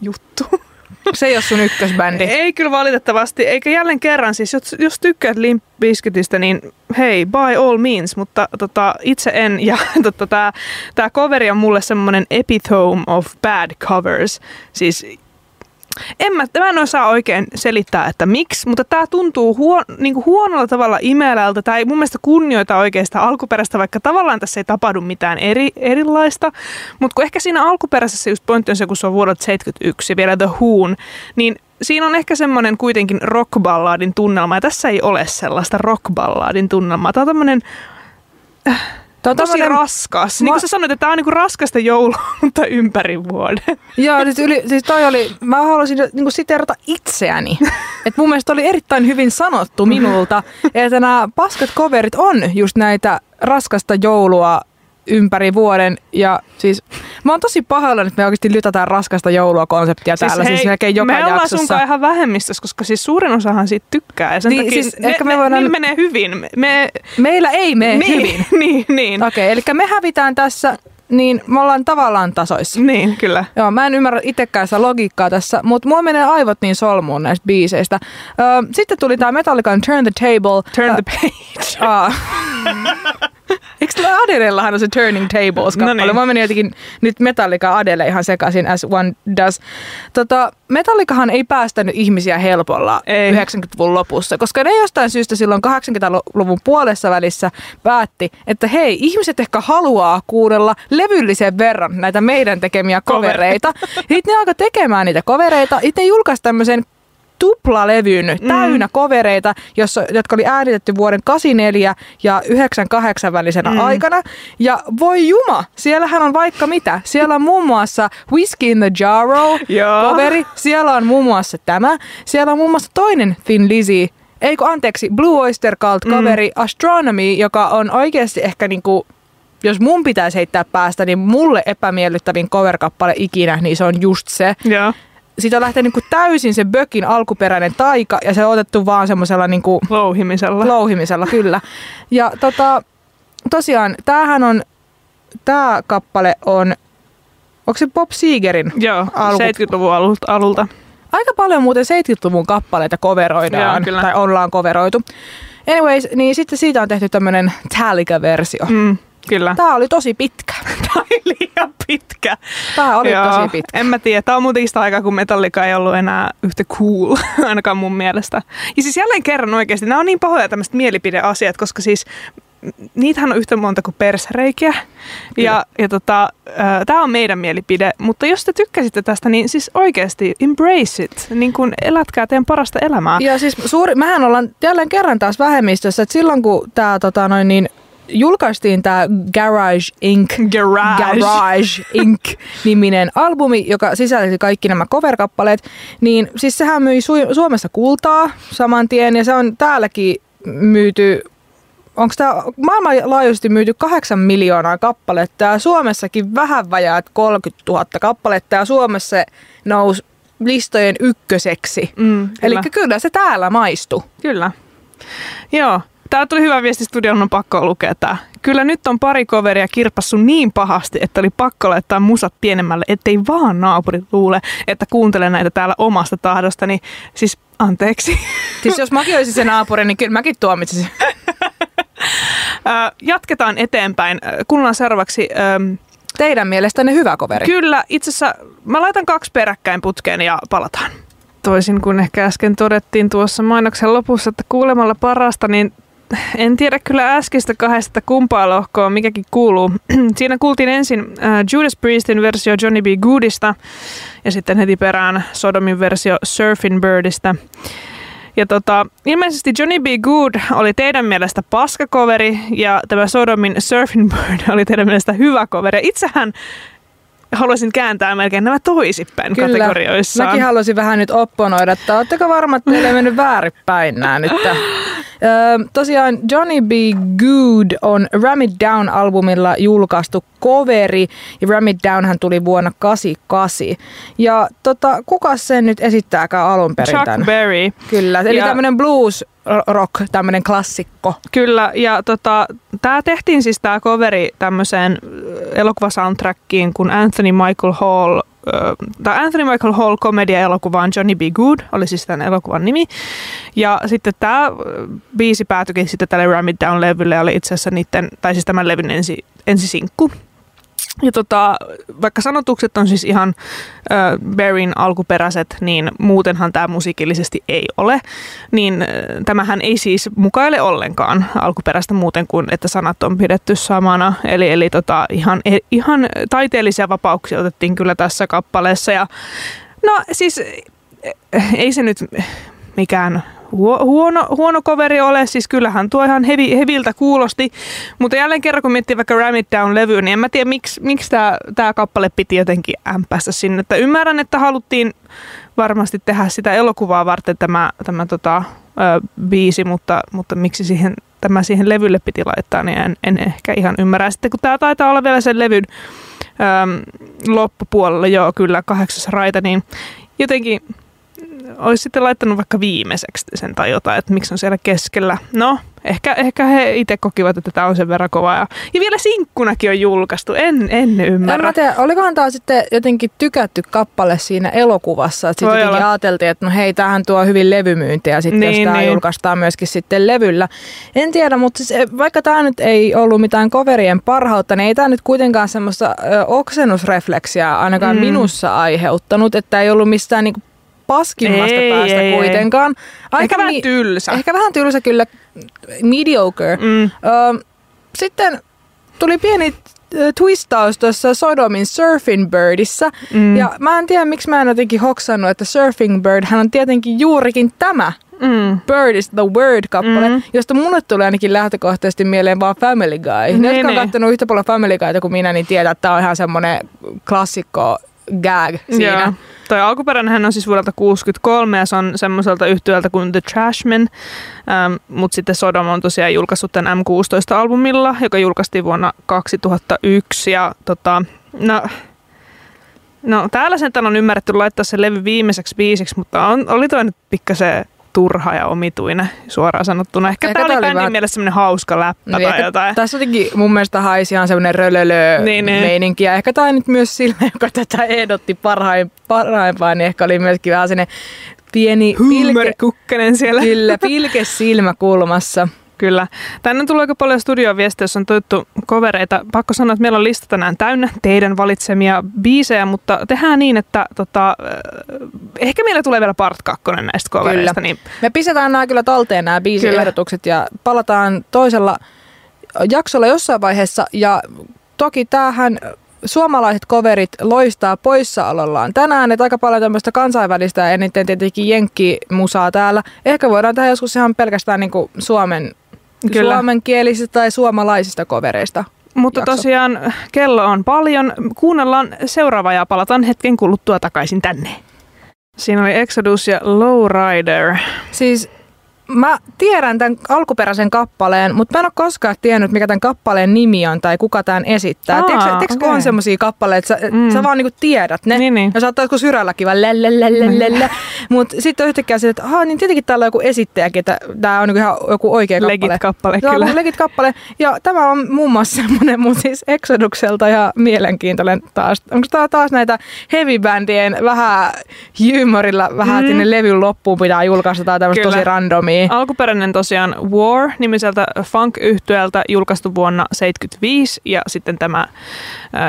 juttu. Se ei ole sun ykkösbändi. Ei kyllä valitettavasti. Eikä jälleen kerran, siis jos, jos tykkäät Limp Bizkitistä, niin hei, by all means, mutta tota, itse en. Ja tota, tämä tää coveri on mulle semmoinen epitome of bad covers. Siis en mä, mä en osaa oikein selittää, että miksi, mutta tämä tuntuu huon, niin kuin huonolla tavalla imelältä. Tämä ei mun mielestä kunnioita oikeastaan alkuperäistä, vaikka tavallaan tässä ei tapahdu mitään eri, erilaista. Mutta kun ehkä siinä alkuperäisessä just pointti on se, kun se on vuodelta 71 ja vielä The Who'n, niin siinä on ehkä semmoinen kuitenkin rockballadin tunnelma. Ja tässä ei ole sellaista rockballadin tunnelmaa. Tämä on tämmöinen... Äh, Tämä on tosi raskas. Mä... Niin kuin sä sanoit, että tämä on niinku raskasta joulua, mutta ympäri vuoden. Joo, siis, yli, siis toi oli, mä haluaisin niinku siterata itseäni. että mun mielestä oli erittäin hyvin sanottu minulta, että nämä paskat coverit on just näitä raskasta joulua ympäri vuoden. Ja siis mä oon tosi pahalla, että me oikeasti lytätään raskasta joulua konseptia siis täällä. Hei, siis melkein joka me ollaan sunkaan ihan vähemmistössä, koska siis suurin osahan siitä tykkää. Ja sen niin, takia siis me, ehkä me, voidaan... me, menee hyvin. Me, Meillä ei mene niin, hyvin. niin, niin. Okei, okay, eli me hävitään tässä niin me ollaan tavallaan tasoissa. Niin, kyllä. Joo, mä en ymmärrä itsekään sitä logiikkaa tässä, mutta mulla menee aivot niin solmuun näistä biiseistä. Öö, sitten tuli tää Metallican Turn the Table. Turn the Page. Uh, Adelellahan on se Turning Tables-kappale? No niin. Mä menin jotenkin nyt Metallica Adele ihan sekaisin as one does. Tota, Metallicahan ei päästänyt ihmisiä helpolla ei. 90-luvun lopussa, koska ne jostain syystä silloin 80-luvun puolessa välissä päätti, että hei, ihmiset ehkä haluaa kuunnella levyllisen verran näitä meidän tekemiä kovereita. Sitten ne alkoi tekemään niitä kovereita. Ne julkaisi tämmöisen tuplalevyn mm. täynnä kovereita, jossa, jotka oli äänitetty vuoden 84 ja 98 välisenä mm. aikana. Ja voi juma, siellähän on vaikka mitä. Siellä on muun muassa Whiskey in the Jarro coveri, siellä on muun muassa tämä, siellä on muun muassa toinen Thin Lizzy ei kun anteeksi, Blue Oyster Cult coveri mm. Astronomy, joka on oikeasti ehkä niinku jos mun pitäisi heittää päästä, niin mulle epämiellyttävin cover-kappale ikinä, niin se on just se. Yeah. Siitä on lähtenyt niin täysin se Bökin alkuperäinen taika ja se on otettu vaan semmoisella niin louhimisella. Louhimisella, kyllä. Ja tota, tosiaan, tämähän on, tämä kappale on, onko se Bob Seegerin? Joo, alku... 70-luvun alulta. alulta. Aika paljon muuten 70-luvun kappaleita coveroidaan, Joo, tai ollaan coveroitu. Anyways, niin sitten siitä on tehty tämmöinen Talica-versio. Mm. Kyllä. Tämä oli tosi pitkä. Tämä oli liian pitkä. Tämä oli Joo, tosi pitkä. En mä tiedä. Tämä on muutenkin sitä aikaa, kun Metallica ei ollut enää yhtä cool, ainakaan mun mielestä. Ja siis jälleen kerran oikeasti, nämä on niin pahoja tämmöiset mielipideasiat, koska siis niitähän on yhtä monta kuin persreikiä. Ja, ja tota, äh, tämä on meidän mielipide, mutta jos te tykkäsitte tästä, niin siis oikeasti embrace it. Niin kuin elätkää teidän parasta elämää. Ja siis suuri, mehän ollaan jälleen kerran taas vähemmistössä, että silloin kun tämä tota, noin niin, julkaistiin tämä Garage Inc. Garage. Garage Inc. niminen albumi, joka sisälti kaikki nämä cover-kappaleet, niin siis sehän myi Su- Suomessa kultaa saman tien ja se on täälläkin myyty onko tämä maailmanlaajuisesti myyty 8 miljoonaa kappaletta ja Suomessakin vähän vajaat 30 000 kappaletta ja Suomessa se nousi listojen ykköseksi. Mm, Eli kyllä se täällä maistuu. Kyllä. Joo, Tää tuli hyvä viesti studion, on pakko lukea tää. Kyllä nyt on pari coveria kirpassu niin pahasti, että oli pakko laittaa musat pienemmälle, ettei vaan naapurit luule, että kuuntele näitä täällä omasta tahdosta. Niin siis anteeksi. Siis jos mäkin olisin se naapuri, niin kyllä mäkin tuomitsisin. Jatketaan eteenpäin. Kuunnellaan seuraavaksi... Teidän mielestänne hyvä coveri. Kyllä, itse asiassa mä laitan kaksi peräkkäin putkeen ja palataan toisin kuin ehkä äsken todettiin tuossa mainoksen lopussa, että kuulemalla parasta, niin en tiedä kyllä äskeistä kahdesta kumpaa lohkoa mikäkin kuuluu. Siinä kuultiin ensin äh, Judas Priestin versio Johnny B. Goodista ja sitten heti perään Sodomin versio Surfing Birdistä. Ja tota, ilmeisesti Johnny B. Good oli teidän mielestä paskakoveri ja tämä Sodomin Surfing Bird oli teidän mielestä hyvä koveri. Itsehän haluaisin kääntää melkein nämä toisipäin Kyllä. kategorioissa. Mäkin haluaisin vähän nyt opponoida, että oletteko varma, että teille mennyt väärinpäin nämä nyt? Öö, tosiaan Johnny B. Good on Ram It Down-albumilla julkaistu coveri, ja Ram It Down tuli vuonna 88. Ja tota, kuka sen nyt esittääkään alun perin Chuck tämän? Berry. Kyllä, eli ja... tämmöinen blues rock, tämmöinen klassikko. Kyllä, ja tota, tämä tehtiin siis tämä coveri tämmöiseen elokuvasoundtrackiin, kun Anthony Michael Hall tämä Anthony Michael Hall komedia-elokuvaan Johnny B. Good, oli siis tämän elokuvan nimi. Ja sitten tämä biisi päätyikin sitten tälle Ram It Down-levylle, oli itse asiassa niiden, tai siis tämän levyn ensi, ensisinkku. Ja tota, vaikka sanotukset on siis ihan äh, Berin alkuperäiset, niin muutenhan tämä musiikillisesti ei ole. Niin äh, tämähän ei siis mukaile ollenkaan alkuperäistä muuten kuin, että sanat on pidetty samana. Eli, eli tota, ihan, e, ihan taiteellisia vapauksia otettiin kyllä tässä kappaleessa. Ja, no siis ei se nyt mikään huono, huono coveri ole, siis kyllähän tuo ihan hevi, heviltä kuulosti, mutta jälleen kerran kun miettii vaikka Ram It Down-levyä, niin en mä tiedä miksi, miksi tämä tää kappale piti jotenkin ämpästä sinne. Että ymmärrän, että haluttiin varmasti tehdä sitä elokuvaa varten tämä, tämä tota, ö, biisi, mutta, mutta miksi siihen, tämä siihen levylle piti laittaa, niin en, en ehkä ihan ymmärrä. Sitten kun tämä taitaa olla vielä sen levyn ö, loppupuolella, joo kyllä kahdeksas raita, niin jotenkin olisi sitten laittanut vaikka viimeiseksi sen tai jotain, että miksi on siellä keskellä. No, ehkä, ehkä he itse kokivat, että tämä on sen verran kova. Ja, ja vielä sinkkunakin on julkaistu, en, en ymmärrä. En tiedä, olikohan tämä sitten jotenkin tykätty kappale siinä elokuvassa, että sitten jotenkin ajateltiin, että no hei, tämähän tuo hyvin levymyyntiä sitten, niin, jos tämä niin. julkaistaan myöskin sitten levyllä. En tiedä, mutta siis, eh, vaikka tämä nyt ei ollut mitään coverien parhautta, niin ei tämä nyt kuitenkaan semmoista oksennusrefleksiä ainakaan mm. minussa aiheuttanut, että ei ollut mistään niinku paskimmasta ei, päästä ei, kuitenkaan. Aika ehkä vähän tylsä. Ehkä vähän tylsä kyllä, mediocre. Mm. Ö, sitten tuli pieni twistaus tuossa Sodomin Surfing Birdissä. Mm. Ja mä en tiedä, miksi mä en jotenkin hoksannut, että Surfing Bird, hän on tietenkin juurikin tämä mm. Bird is the Word-kappale, mm. josta mulle tulee ainakin lähtökohtaisesti mieleen vaan Family Guy. Ne, ne jotka on katsonut yhtä paljon Family Guyta kuin minä, niin tiedät, että tämä on ihan semmoinen klassikko gag siinä. Yeah. Toi alkuperäinen on siis vuodelta 63 ja se on semmoiselta yhtiöltä kuin The Trashmen, ähm, mutta sitten Sodom on tosiaan julkaissut tämän M16-albumilla, joka julkaistiin vuonna 2001 ja tota, no, No täällä sen on ymmärretty laittaa se levy viimeiseksi biisiksi, mutta on, oli toi nyt pikkasen turha ja omituinen suoraan sanottuna. Ehkä, Ehkä tämä oli bändin vähän... mielestä semmoinen hauska läppä niin, tai jotain. Tässä jotenkin mun mielestä haisi ihan semmoinen rölölö niin, niin. meininki. Ja ehkä tämä nyt myös sillä, joka tätä ehdotti parhain, parhaimpaan, niin ehkä oli myöskin vähän sinne pieni pilke, siellä. Kyllä, pilke silmäkulmassa. Kyllä. Tänne tulee aika paljon studioviestejä, jossa on toittu kovereita. Pakko sanoa, että meillä on lista tänään täynnä teidän valitsemia biisejä, mutta tehdään niin, että tota, eh, ehkä meillä tulee vielä part kakkonen näistä kovereista. Niin... Me pistetään nämä kyllä talteen nämä biisiehdotukset ja palataan toisella jaksolla jossain vaiheessa. Ja toki tämähän suomalaiset koverit loistaa poissaolollaan. Tänään että aika paljon tämmöistä kansainvälistä ja eniten tietenkin jenkkimusaa täällä. Ehkä voidaan tehdä joskus ihan pelkästään niin kuin Suomen Kyllä. suomenkielisistä tai suomalaisista kovereista. Mutta jakso. tosiaan kello on paljon. Kuunnellaan seuraava ja palataan hetken kuluttua takaisin tänne. Siinä oli Exodus ja Lowrider. Siis Mä tiedän tämän alkuperäisen kappaleen, mutta mä en ole koskaan tiennyt, mikä tämän kappaleen nimi on tai kuka tämän esittää. Aa, tiedätkö, tiedätkö okay. on semmoisia kappaleita, että sä, mm. sä vaan niinku tiedät ne. Niin, niin. Ja saattaa joskus syrälläkin vaan lälälälälälä. Mutta sitten yhtäkkiä se, että niin tietenkin täällä on joku esittäjäkin, että tämä on niinku ihan joku oikea kappale. Legit kappale, tämä kyllä. On legit kappale. Ja tämä on muun muassa semmoinen mun siis Exodukselta ja mielenkiintoinen taas. Onko tämä taas näitä heavy-bändien vähän humorilla, vähän mm. sinne levyn loppuun pitää julkaista. Tämmöistä tosi randomia. Niin. Alkuperäinen tosiaan War nimiseltä funk-yhtyöltä julkaistu vuonna 1975 ja sitten tämä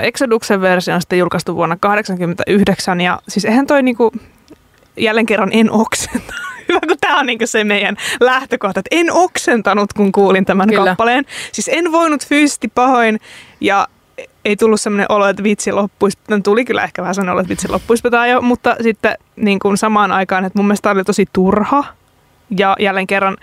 Exoduksen versio on sitten julkaistu vuonna 1989 ja siis eihän toi niinku, jälleen kerran en oksenta. Hyvä, kun tämä on niinku se meidän lähtökohta, että en oksentanut, kun kuulin tämän Kyllä. kappaleen. Siis en voinut fyysisesti pahoin ja ei tullut semmoinen olo, että vitsi loppuisi. No, tuli kyllä ehkä vähän sellainen olo, että vitsi loppuisi jo, mutta sitten niin kuin samaan aikaan, että mun mielestä oli tosi turha ja jälleen kerran,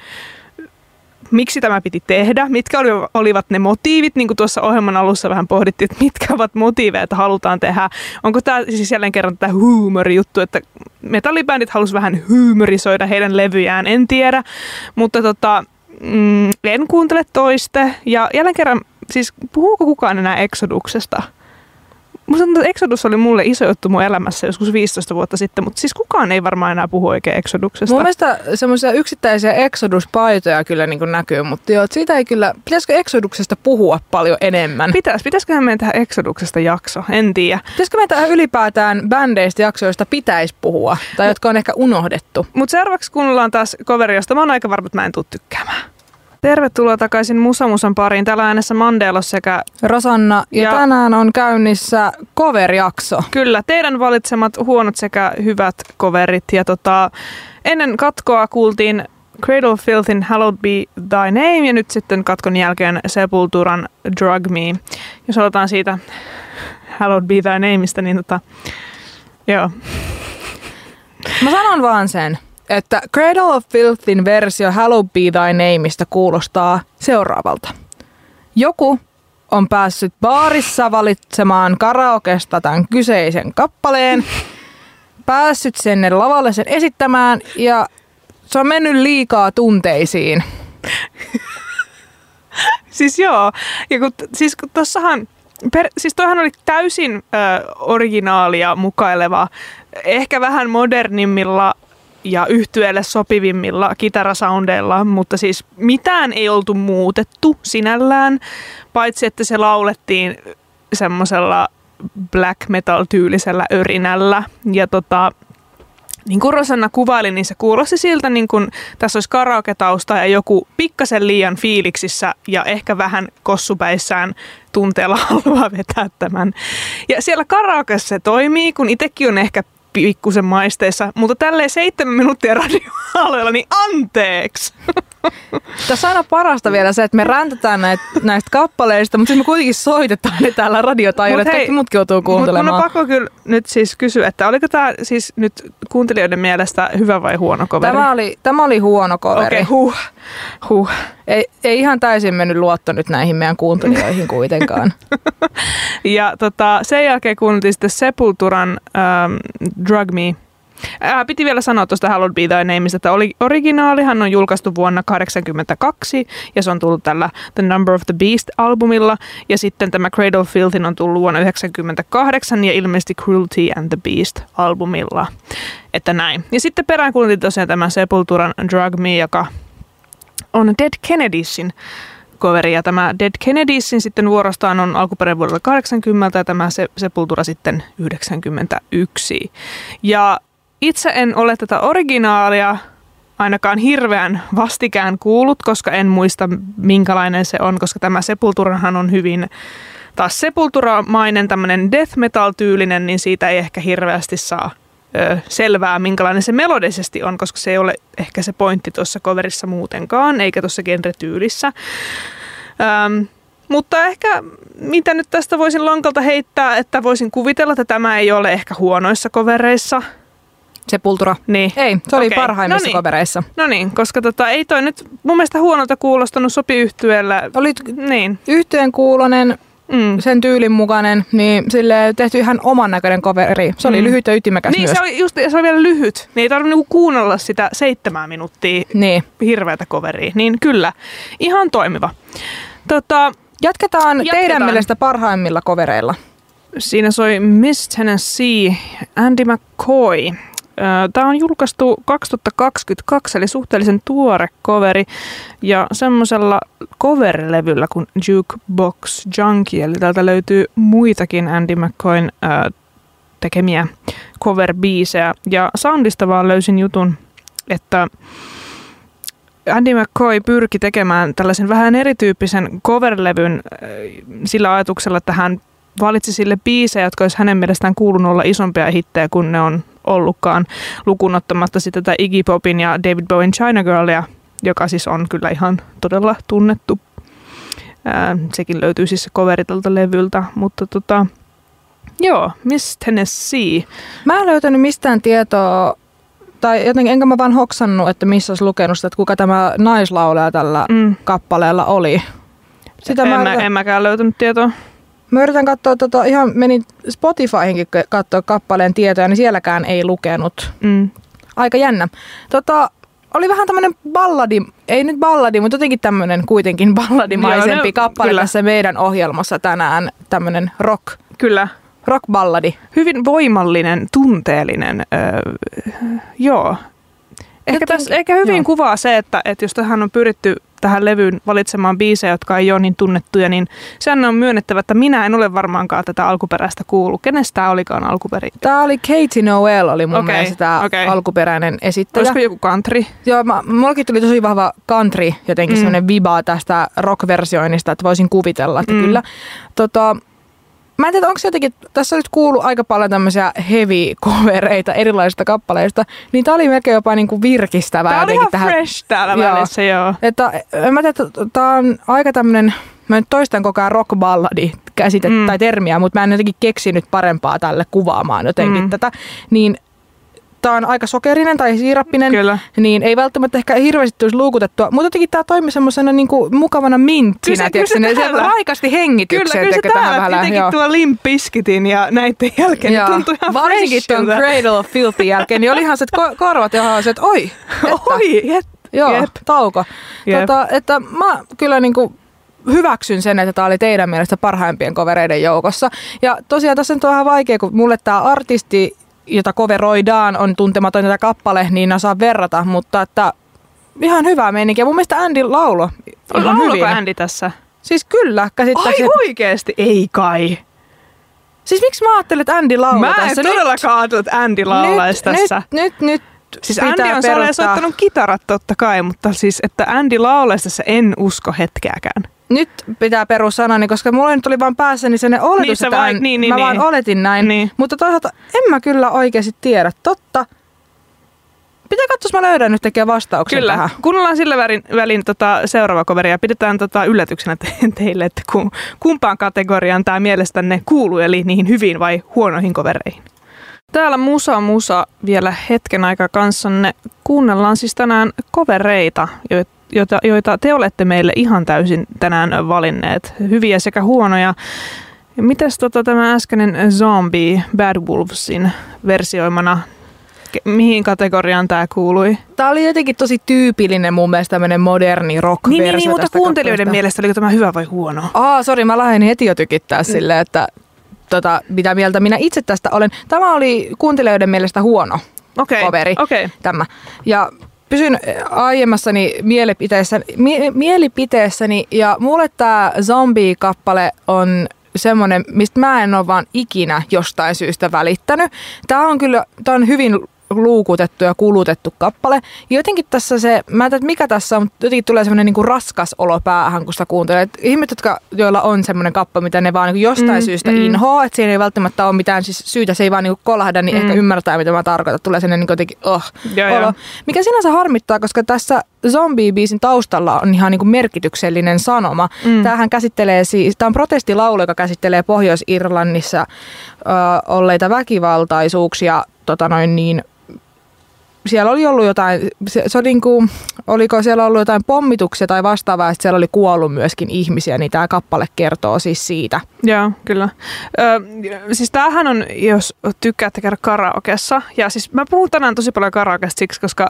miksi tämä piti tehdä, mitkä olivat ne motiivit, niin kuin tuossa ohjelman alussa vähän pohdittiin, että mitkä ovat motiiveja, että halutaan tehdä. Onko tämä siis jälleen kerran tämä huumorijuttu, että metallibändit halusivat vähän huumorisoida heidän levyjään, en tiedä, mutta tota, mm, en kuuntele toiste. Ja jälleen kerran, siis puhuuko kukaan enää Exoduksesta? Musta tuntuu, että Exodus oli mulle iso juttu mun elämässä joskus 15 vuotta sitten, mutta siis kukaan ei varmaan enää puhu oikein Exoduksesta. Mun mielestä semmoisia yksittäisiä Exodus-paitoja kyllä niin kuin näkyy, mutta joo, siitä ei kyllä, pitäisikö Exoduksesta puhua paljon enemmän? Pitäis, pitäisiköhän meidän tehdä Exoduksesta jakso, en tiedä. Pitäisikö meidän tehdä ylipäätään bändeistä jaksoja, joista pitäisi puhua, tai jotka on ehkä unohdettu? Mutta seuraavaksi kuunnellaan taas coveri, josta mä oon aika varma, että mä en tuu tykkäämään. Tervetuloa takaisin Musamusan pariin. Täällä äänessä Mandelos sekä Rosanna ja, ja tänään on käynnissä cover-jakso. Kyllä, teidän valitsemat huonot sekä hyvät coverit. Ja tota, ennen katkoa kuultiin Cradle of Filthin Hallowed Be Thy Name ja nyt sitten katkon jälkeen Sepulturan Drug Me. Jos aloitetaan siitä Hallowed Be Thy Nameista, niin tota, joo. Mä sanon vaan sen että Cradle of Filthin versio Hello Be Thy Nameista kuulostaa seuraavalta. Joku on päässyt baarissa valitsemaan karaokesta tämän kyseisen kappaleen, päässyt sinne lavalle sen esittämään ja se on mennyt liikaa tunteisiin. siis joo, ja kun, siis kun tossahan, per, siis toihan oli täysin ö, originaalia mukaileva, ehkä vähän modernimmilla ja yhtyeelle sopivimmilla kitarasoundeilla, mutta siis mitään ei oltu muutettu sinällään, paitsi että se laulettiin semmoisella black metal-tyylisellä örinällä. Ja tota, niin kuin Rosanna kuvaili, niin se kuulosti siltä, niin kuin tässä olisi karaoke-tausta ja joku pikkasen liian fiiliksissä ja ehkä vähän kossupäissään tunteella haluaa vetää tämän. Ja siellä karaokeessa se toimii, kun itsekin on ehkä pikkusen maisteissa, mutta tälleen seitsemän minuuttia radioalueella, niin anteeksi! Tässä on aina parasta vielä se, että me räntätään näitä, näistä kappaleista, mutta sitten me kuitenkin soitetaan ne täällä radiotaajuudelle, että kaikki muutkin joutuu kuuntelemaan. Mutta mun on pakko kyllä nyt siis kysyä, että oliko tämä siis nyt kuuntelijoiden mielestä hyvä vai huono coveri? Tämä oli, tämä oli huono coveri. Okei, okay, huh, huh. Ei, ei ihan täysin mennyt luotto nyt näihin meidän kuuntelijoihin kuitenkaan. ja tota, sen jälkeen kuunneltiin sitten Sepulturan um, Drug Me Ää, piti vielä sanoa tuosta Hallowed Be Thy Nameista, että oli, originaalihan on julkaistu vuonna 1982 ja se on tullut tällä The Number of the Beast-albumilla ja sitten tämä Cradle of Filthin on tullut vuonna 1998 ja ilmeisesti Cruelty and the Beast-albumilla. Että näin. Ja sitten perään kuultiin tosiaan tämä Sepulturan Drug Me, joka on Dead Kennedysin coveri. Ja tämä Dead Kennedysin sitten vuorostaan on alkuperäinen vuodelta 80 ja tämä Sepultura sitten 91. Ja itse en ole tätä originaalia ainakaan hirveän vastikään kuullut, koska en muista minkälainen se on, koska tämä Sepulturahan on hyvin taas sepulturamainen tämmöinen death metal-tyylinen, niin siitä ei ehkä hirveästi saa ö, selvää, minkälainen se melodisesti on, koska se ei ole ehkä se pointti tuossa coverissa muutenkaan, eikä tuossa genre-tyylissä. Öm, mutta ehkä mitä nyt tästä voisin lonkalta heittää, että voisin kuvitella, että tämä ei ole ehkä huonoissa kovereissa – Sepultura. Niin. Ei, se oli okay. parhaimmissa no niin. kavereissa. No niin, koska tota, ei toi nyt mun mielestä huonolta kuulostanut sopi yhtyeellä. Oli niin. yhtyeen kuulonen, mm. sen tyylin mukainen, niin sille tehty ihan oman näköinen coveri. Se oli mm. lyhyt ja ytimekäs niin, myös. se oli, just, se oli vielä lyhyt. Niin ei tarvinnut niinku kuunnella sitä seitsemän minuuttia niin. hirveätä coveria. Niin kyllä, ihan toimiva. Tota, Jatketaan, Jatketaan teidän mielestä parhaimmilla kovereilla. Siinä soi Miss Tennessee, Andy McCoy. Tämä on julkaistu 2022, eli suhteellisen tuore coveri. Ja semmoisella cover-levyllä kuin Jukebox Junkie, eli täältä löytyy muitakin Andy McCoyn tekemiä cover-biisejä. Ja soundista vaan löysin jutun, että Andy McCoy pyrki tekemään tällaisen vähän erityyppisen cover-levyn sillä ajatuksella, että hän valitsi sille biisejä, jotka olisi hänen mielestään kuulunut olla isompia hittejä kuin ne on ollutkaan, lukunottamatta sitten tätä Iggy Popin ja David Bowen China Girlia, joka siis on kyllä ihan todella tunnettu. Ää, sekin löytyy siis se coveri tältä levyltä, mutta tota, joo, Miss Tennessee. Mä en löytänyt mistään tietoa tai jotenkin enkä mä vaan hoksannut, että missä olisi lukenut sitä, että kuka tämä naislaulaja tällä mm. kappaleella oli. Sitä en, mä, en mäkään löytänyt tietoa. Mä yritän katsoa, tota, ihan menin Spotifyhinkin katsoa kappaleen tietoja, niin sielläkään ei lukenut. Mm. Aika jännä. Tota, oli vähän tämmöinen balladi, ei nyt balladi, mutta jotenkin tämmöinen kuitenkin balladimaisempi Joo, kappale kyllä. tässä meidän ohjelmassa tänään. Tämmöinen rock. Kyllä. Rock-balladi. Hyvin voimallinen, tunteellinen. Öö, joo. Ehkä, tässä, ehkä hyvin joo. kuvaa se, että, että jos tähän on pyritty tähän levyyn valitsemaan biisejä, jotka ei ole niin tunnettuja, niin sehän on myönnettävä, että minä en ole varmaankaan tätä alkuperäistä kuullut. Kenestä tämä olikaan alkuperäinen? Tämä oli Katie Noel, oli mun okay, mielestä tämä okay. alkuperäinen esittäjä. Olisiko joku country? Joo, mä, mullakin tuli tosi vahva country, jotenkin mm. sellainen viba tästä rock-versioinnista, että voisin kuvitella, että mm. kyllä. Tota, Mä en tiedä, onko jotenkin, tässä nyt kuullut aika paljon tämmöisiä heavy-kovereita erilaisista kappaleista, niin tää oli melkein jopa niinku virkistävää. Tää oli ihan tähän. fresh täällä joo. välissä, joo. Että, mä tiedän, että tää on aika tämmönen, mä nyt toistan koko ajan rock-balladi käsite mm. tai termiä, mutta mä en jotenkin keksinyt parempaa tälle kuvaamaan jotenkin mm. tätä. Niin tämä on aika sokerinen tai siirappinen, Kyllä. niin ei välttämättä ehkä hirveästi tulisi luukutettua, mutta jotenkin tämä toimii semmoisena niinku mukavana minttinä, kyllä se, kyllä se, se raikasti hengitykseen. Kyllä, kyllä se täällä jotenkin tuo Limp Bizkitin ja näiden jälkeen niin tuntui ihan Varsinkin tuon Cradle of Filthy jälkeen, niin oli ihan se, että korvat ja se, että oi, että, oi, et, Joo, jep. tauko. Jep. Tota, että mä kyllä niinku hyväksyn sen, että tämä oli teidän mielestä parhaimpien kovereiden joukossa. Ja tosiaan tässä on vähän vaikea, kun mulle tämä artisti jota coveroidaan, on tuntematon tätä kappale, niin saa verrata, mutta että ihan hyvää meininkiä. Mun mielestä Andy laulo ihan hyvin. Andy tässä? Siis kyllä, käsittääkseni. Ai oikeesti? Ei kai. Siis miksi mä ajattelin, että Andy laulaa Mä en tässä? todellakaan ajatellut, että Andy laulaisi nyt, tässä. Nyt, nyt, nyt Siis Andy on perustaa. soittanut kitarat totta kai, mutta siis, että Andy tässä en usko hetkeäkään nyt pitää perussanani, koska mulla nyt oli vaan päässäni sen oletus, niin, että vai, niin, niin, mä niin. vaan oletin näin. Niin. Mutta toisaalta en mä kyllä oikeasti tiedä. Totta, pitää katsoa, jos mä löydän nyt tekee vastauksen Kyllä. tähän. Kuunnellaan sillä välin, välin tota, seuraava coveri ja pidetään tota, yllätyksenä te- teille, että ku, kumpaan kategoriaan tämä mielestänne kuuluu, eli niihin hyviin vai huonoihin kovereihin. Täällä Musa Musa vielä hetken aikaa kanssanne. Kuunnellaan siis tänään kovereita, jo- joita, joita te olette meille ihan täysin tänään valinneet. Hyviä sekä huonoja. Ja mitäs tota, tämä äskeinen Zombie Bad Wolvesin versioimana, mihin kategoriaan tämä kuului? Tää oli jotenkin tosi tyypillinen mun mielestä tämmönen moderni rock Niin, niin, niin mutta kuuntelijoiden mielestä oliko tämä hyvä vai huono? Aa, sori, mä lähden heti jo tykittää mm. silleen, että tota, mitä mieltä minä itse tästä olen. Tämä oli kuuntelijoiden mielestä huono Okei, Coveri. okei. tämä. Ja pysyn aiemmassani mielipiteessäni, mie, mielipiteessäni ja mulle tämä zombie-kappale on semmoinen, mistä mä en ole vaan ikinä jostain syystä välittänyt. Tämä on kyllä, tämä on hyvin luukutettu ja kulutettu kappale. Ja jotenkin tässä se, mä en tiedä mikä tässä on, mutta jotenkin tulee semmoinen niinku raskas olo päähän, kun sitä kuuntelee. Et ihmiset, jotka, joilla on semmoinen kappale, mitä ne vaan niinku jostain Mm, syystä mm. inhoa, että siinä ei välttämättä ole mitään siis syytä, se ei vaan niinku kolahda, niin Mm. ehkä ymmärtää, mitä mä tarkoitan. Tulee sellainen niinku jotenkin, oh, joo. olo. Mikä sinänsä harmittaa, koska tässä zombie-biisin taustalla on ihan niinku merkityksellinen sanoma. Mm. Tämähän käsittelee siis, tämä on protestilaulu, joka käsittelee Pohjois-Irlannissa ö, olleita väkivaltaisuuksia, tota noin niin, siellä oli ollut jotain, se, se oli niin kuin, oliko siellä ollut jotain pommituksia tai vastaavaa, että siellä oli kuollut myöskin ihmisiä, niin tämä kappale kertoo siis siitä. Joo, kyllä. Ö, siis tämähän on, jos tykkäätte käydä karaokessa, ja siis mä puhun tänään tosi paljon karaokesta siksi, koska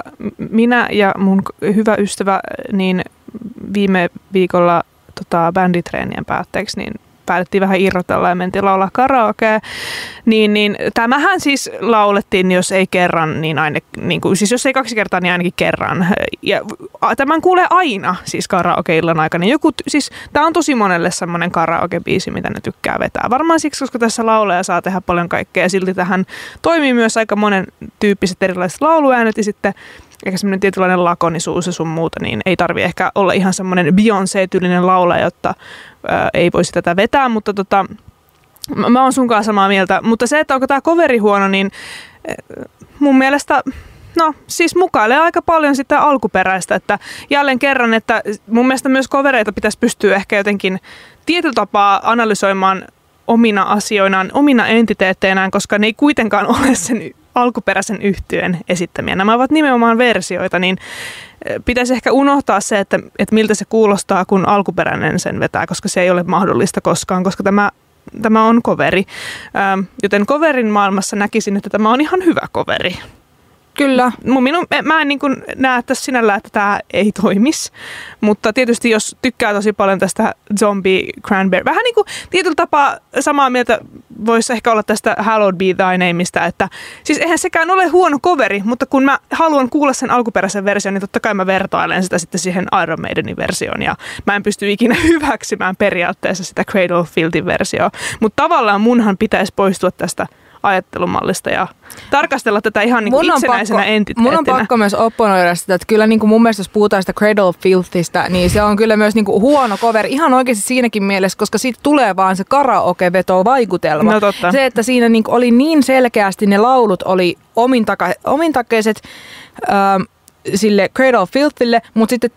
minä ja mun hyvä ystävä, niin viime viikolla tota, bänditreenien päätteeksi, niin päätettiin vähän irrotella ja mentiin laulaa karaokea, niin, niin tämähän siis laulettiin, jos ei kerran, niin aina, niin kuin, siis jos ei kaksi kertaa, niin ainakin kerran. Ja tämän kuulee aina siis karaokeillan aikana. Joku, siis tämä on tosi monelle semmoinen karaoke-biisi, mitä ne tykkää vetää. Varmaan siksi, koska tässä lauleja saa tehdä paljon kaikkea ja silti tähän toimii myös aika monen tyyppiset erilaiset lauluäänet ja sitten ehkä semmoinen tietynlainen lakonisuus ja sun muuta, niin ei tarvi ehkä olla ihan semmoinen Beyoncé-tyylinen laulaja, jotta ää, ei voisi tätä vetää, mutta tota, mä, mä oon sunkaan samaa mieltä. Mutta se, että onko tämä coveri huono, niin eh, mun mielestä No siis mukailee aika paljon sitä alkuperäistä, että jälleen kerran, että mun mielestä myös kovereita pitäisi pystyä ehkä jotenkin tietyllä tapaa analysoimaan omina asioinaan, omina entiteetteinään, koska ne ei kuitenkaan ole sen alkuperäisen yhtyön esittämiä. Nämä ovat nimenomaan versioita, niin pitäisi ehkä unohtaa se, että, että miltä se kuulostaa, kun alkuperäinen sen vetää, koska se ei ole mahdollista koskaan, koska tämä Tämä on coveri, Ähm, joten coverin maailmassa näkisin, että tämä on ihan hyvä coveri. Kyllä. Minun, mä en niin näe tässä sinällä, että tämä ei toimisi, mutta tietysti jos tykkää tosi paljon tästä zombie cranberry, vähän niin kuin tietyllä tapaa samaa mieltä voisi ehkä olla tästä Hallowed Be Thy Nameista, että siis eihän sekään ole huono coveri, mutta kun mä haluan kuulla sen alkuperäisen version, niin totta kai mä vertailen sitä sitten siihen Iron Maidenin versioon ja mä en pysty ikinä hyväksymään periaatteessa sitä Cradle Filthin versioa, mutta tavallaan munhan pitäisi poistua tästä ajattelumallista ja tarkastella tätä ihan niin kuin itsenäisenä pakko, entiteettinä. mun on pakko myös opponoida sitä, että kyllä niin kuin mun mielestä jos puhutaan sitä Cradle of Filthistä, niin se on kyllä myös niin kuin huono cover ihan oikeasti siinäkin mielessä, koska siitä tulee vaan se karaoke-veto vaikutelma. No totta. Se, että siinä niin kuin oli niin selkeästi ne laulut oli omintaka, omintakeiset ähm, sille Cradle of Filthille, mutta sitten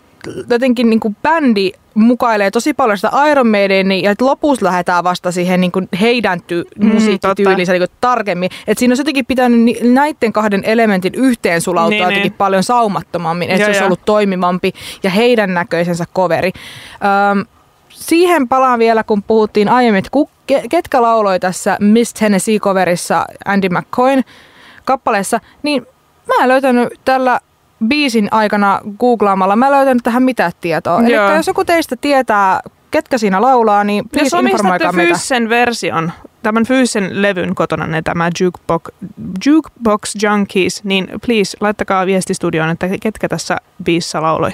jotenkin niin kuin bändi mukailee tosi paljon sitä Iron Maidenia ja että lopussa lähdetään vasta siihen niin kuin heidän ty- Mm, musiikkityyliin niin tarkemmin. Et siinä olisi jotenkin pitänyt näiden kahden elementin yhteen sulautua Niin, niin, jotenkin niin. paljon saumattomammin, että se olisi ollut toimivampi ja heidän näköisensä coveri. Öm, siihen palaan vielä, kun puhuttiin aiemmin, että ke- ketkä lauloi tässä Miss Tennessee-coverissa Andy McCoyn kappaleessa, niin mä en löytänyt tällä biisin aikana googlaamalla, mä en löytänyt tähän mitään tietoa. Eli jos joku teistä tietää, ketkä siinä laulaa, niin Jos please omistatte informoikaa meitä. fyysisen version, tämän fyysisen levyn kotona, ne tämä Jukebox, Jukebox Junkies, niin please laittakaa viestistudioon, että ketkä tässä biisissä lauloi.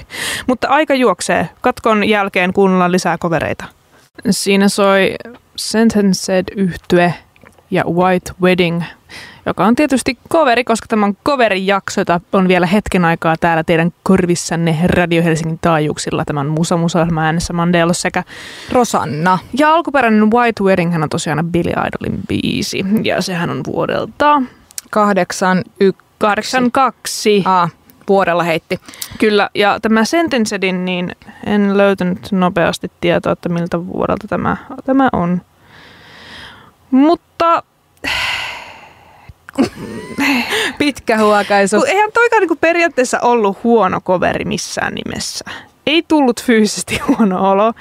Mutta aika juoksee. Katkon jälkeen kuunnellaan lisää kovereita. Siinä soi Sentenced yhtye ja White Wedding, joka on tietysti coveri, koska tämä on coverin jakso, jota on vielä hetken aikaa täällä teidän korvissanne Radio Helsingin taajuuksilla. Tämän Musa Musa äänessä Mandelos sekä Rosanna. ja alkuperäinen White Wedding hän on tosiaan Billy Idolin biisi. Ja sehän on vuodelta Kahdeksan, yksi. 82. Ah, vuorella heitti. Kyllä, ja tämä Sentencedin, niin en löytänyt nopeasti tietoa, että miltä vuodelta tämä, tämä on. Mutta Pitkä huokaisu. kun eihän toikaan niinku periaatteessa ollut huono coveri missään nimessä. Ei tullut fyysisesti huono olo.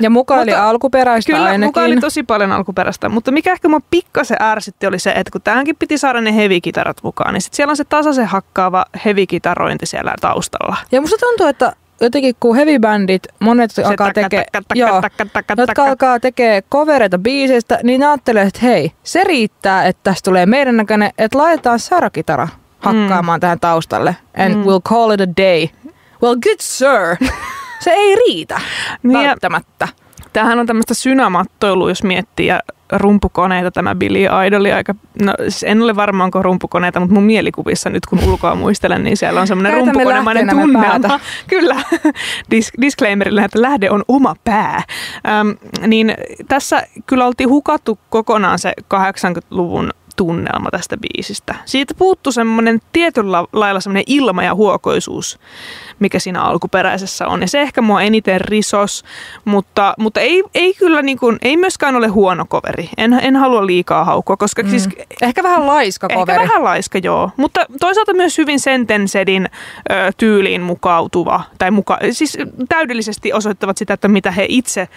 Ja mukaan oli alkuperäistä Kyllä, ainakin. mukaan oli tosi paljon alkuperäistä, mutta mikä ehkä mua pikkasen ärsytti oli se, että kun tähänkin piti saada ne hevikitarat mukaan, niin sit siellä on se tasaisen hakkaava hevikitarointi siellä taustalla. Ja musta tuntuu, että jotenkin kun heavy-bändit, monet Se alkaa tekee, joo, takka, takka, jotka takka. alkaa tekee covereita biiseistä, niin ne ajattelee, että hei, se riittää, että tästä tulee meidän näköinen, että laitetaan sarakitara hakkaamaan tähän taustalle. And Mm. we'll call it a day. Well, good sir. se ei riitä Niin välttämättä. Tämähän on tämmöistä synamattoilua, jos miettii, ja rumpukoneita tämä Billy Idol. Aika, no siis en ole varma, onko rumpukoneita, mutta mun mielikuvissa nyt kun ulkoa muistelen, niin siellä on semmoinen rumpukonemainen tunnelma. Kyllä, Dis- disclaimerilla, että lähde on oma pää. Öm, niin tässä kyllä oltiin hukattu kokonaan se 80-luvun tunnelma tästä biisistä. Siitä puuttu semmoinen tietyllä lailla semmoinen ilma ja huokoisuus, mikä siinä alkuperäisessä on. Ja se ehkä mua eniten risos, mutta, mutta ei, ei kyllä niin kuin, ei myöskään ole huono coveri. En, en halua liikaa haukua, koska mm. siis Ehkä vähän laiska Ehkä coveri. vähän laiska, joo. Mutta toisaalta myös hyvin Sentensedin ö, tyyliin mukautuva, tai muka, siis täydellisesti osoittavat sitä, että mitä he itse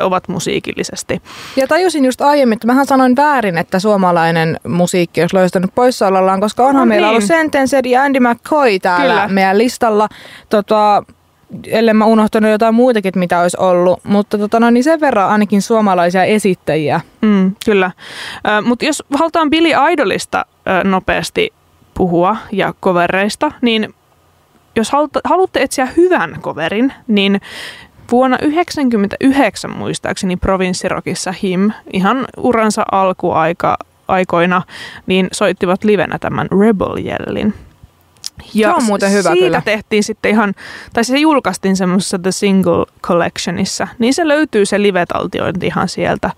ö, ovat musiikillisesti. Ja tajusin just aiemmin, että mähän sanoin väärin, että suomalainen musiikki olisi loistanut poissaolollaan, koska onhan No meillä niin. ollut Sentenced ja Andy McCoy täällä Kyllä. meidän listalla. Tota, ellei mä unohtanut jotain muitakin, mitä olisi ollut. Mutta tota, no, niin sen verran ainakin suomalaisia esittäjiä. Mm, kyllä. Mutta jos halutaan Billy Idolista nopeasti puhua ja covereista, niin jos haluta, haluatte etsiä hyvän coverin, niin vuonna 1999 muistaakseni Provinssirokissa Him, ihan uransa alkuaika aikoina, niin soittivat livenä tämän Rebel Yellin. Ja Se on muuten hyvä siitä kyllä. tehtiin sitten ihan, tai se julkaistiin semmoisessa The Single Collectionissa, niin se löytyy se live-taltiointi ihan sieltä.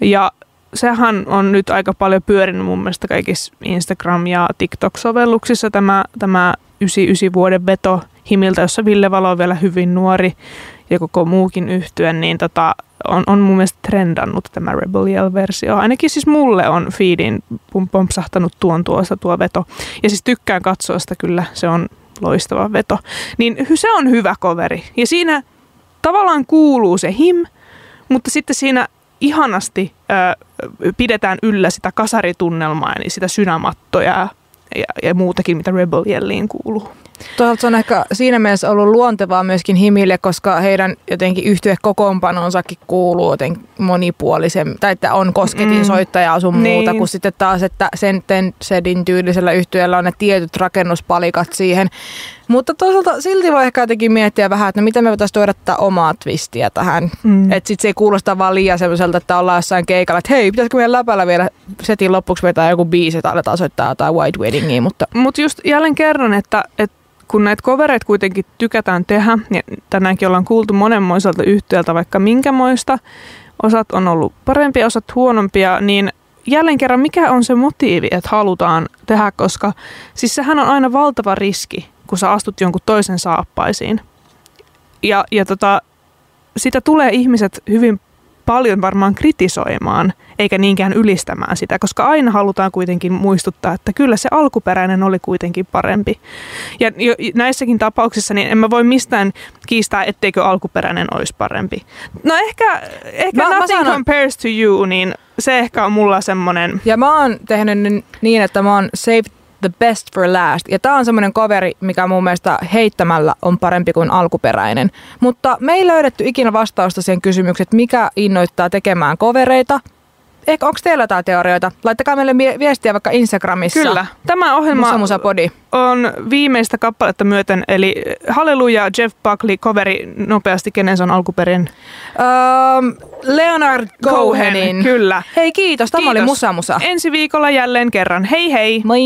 Ja sehän on nyt aika paljon pyörinyt mun mielestä kaikissa Instagram- ja TikTok-sovelluksissa tämä, tämä 99 vuoden veto Himiltä, jossa Ville Valo on vielä hyvin nuori ja koko muukin yhtyen, niin tota, on, on mun mielestä trendannut tämä Rebel Yell-versio. Ainakin siis mulle on feedin pom- pompsahtanut tuon tuosta tuo veto. Ja siis tykkään katsoa sitä kyllä, se on loistava veto. Niin se on hyvä coveri. Ja siinä tavallaan kuuluu se him, mutta sitten siinä ihanasti ö, pidetään yllä sitä kasaritunnelmaa, eli sitä synämattoja ja, ja muutakin, mitä Rebel Yelliin kuuluu. Toisaalta se on ehkä siinä mielessä ollut luontevaa myöskin Himille, koska heidän jotenkin yhtye kokoonpanonsakin kuuluu jotenkin monipuolisen, tai että on kosketinsoittajaa sun Niin. muuta, kun sitten taas, että Sentensedin tyylisellä yhtyöllä on ne tietyt rakennuspalikat siihen. Mutta toisaalta silti voi ehkä jotenkin miettiä vähän, että no miten me voitaisiin tuoda tätä omaa twistiä tähän. Mm. Että sitten se ei kuulosta vaan liian semmoiselta, että ollaan jossain keikalla, että hei, pitäisikö meidän läpällä vielä setin lopuksi vetää joku biisi, että aletaan soittaa jotain White Weddingia, mutta Mutta just jälleen kerran, että, että kun näitä covereita kuitenkin tykätään tehdä, ja tänäänkin ollaan kuultu monenmoiselta yhtiöltä vaikka minkämoista, osat on ollut parempia, osat huonompia, niin jälleen kerran mikä on se motiivi, että halutaan tehdä, koska siis sehän on aina valtava riski, kun sä astut jonkun toisen saappaisiin. Ja, ja tota, sitä tulee ihmiset hyvin paljon varmaan kritisoimaan, eikä niinkään ylistämään sitä, koska aina halutaan kuitenkin muistuttaa, että kyllä se alkuperäinen oli kuitenkin parempi. Ja näissäkin tapauksissa niin en mä voi mistään kiistää, etteikö alkuperäinen olisi parempi. No ehkä, ehkä Mä- mä Nothing sanon- Compares to You, niin se ehkä on mulla semmoinen... Ja mä oon tehnyt nyt niin, että mä oon saved the best for last. Ja tää on semmoinen coveri, mikä mun mielestä heittämällä on parempi kuin alkuperäinen. Mutta me ei löydetty ikinä vastausta siihen kysymykseen, että mikä innoittaa tekemään covereita. Ehkä onko teillä jotain teorioita? Laittakaa meille viestiä vaikka Instagramissa. Kyllä. Tämä ohjelma Musa Musa Podi. on viimeistä kappaletta myöten, eli Halleluja Jeff Buckley coveri nopeasti, kenen se on alkuperin. Öö, Leonard Cohenin. Kyllä. Hei kiitos, tämä oli Kiitos. Musa Musa. Ensi viikolla jälleen kerran. Hei hei! Moi!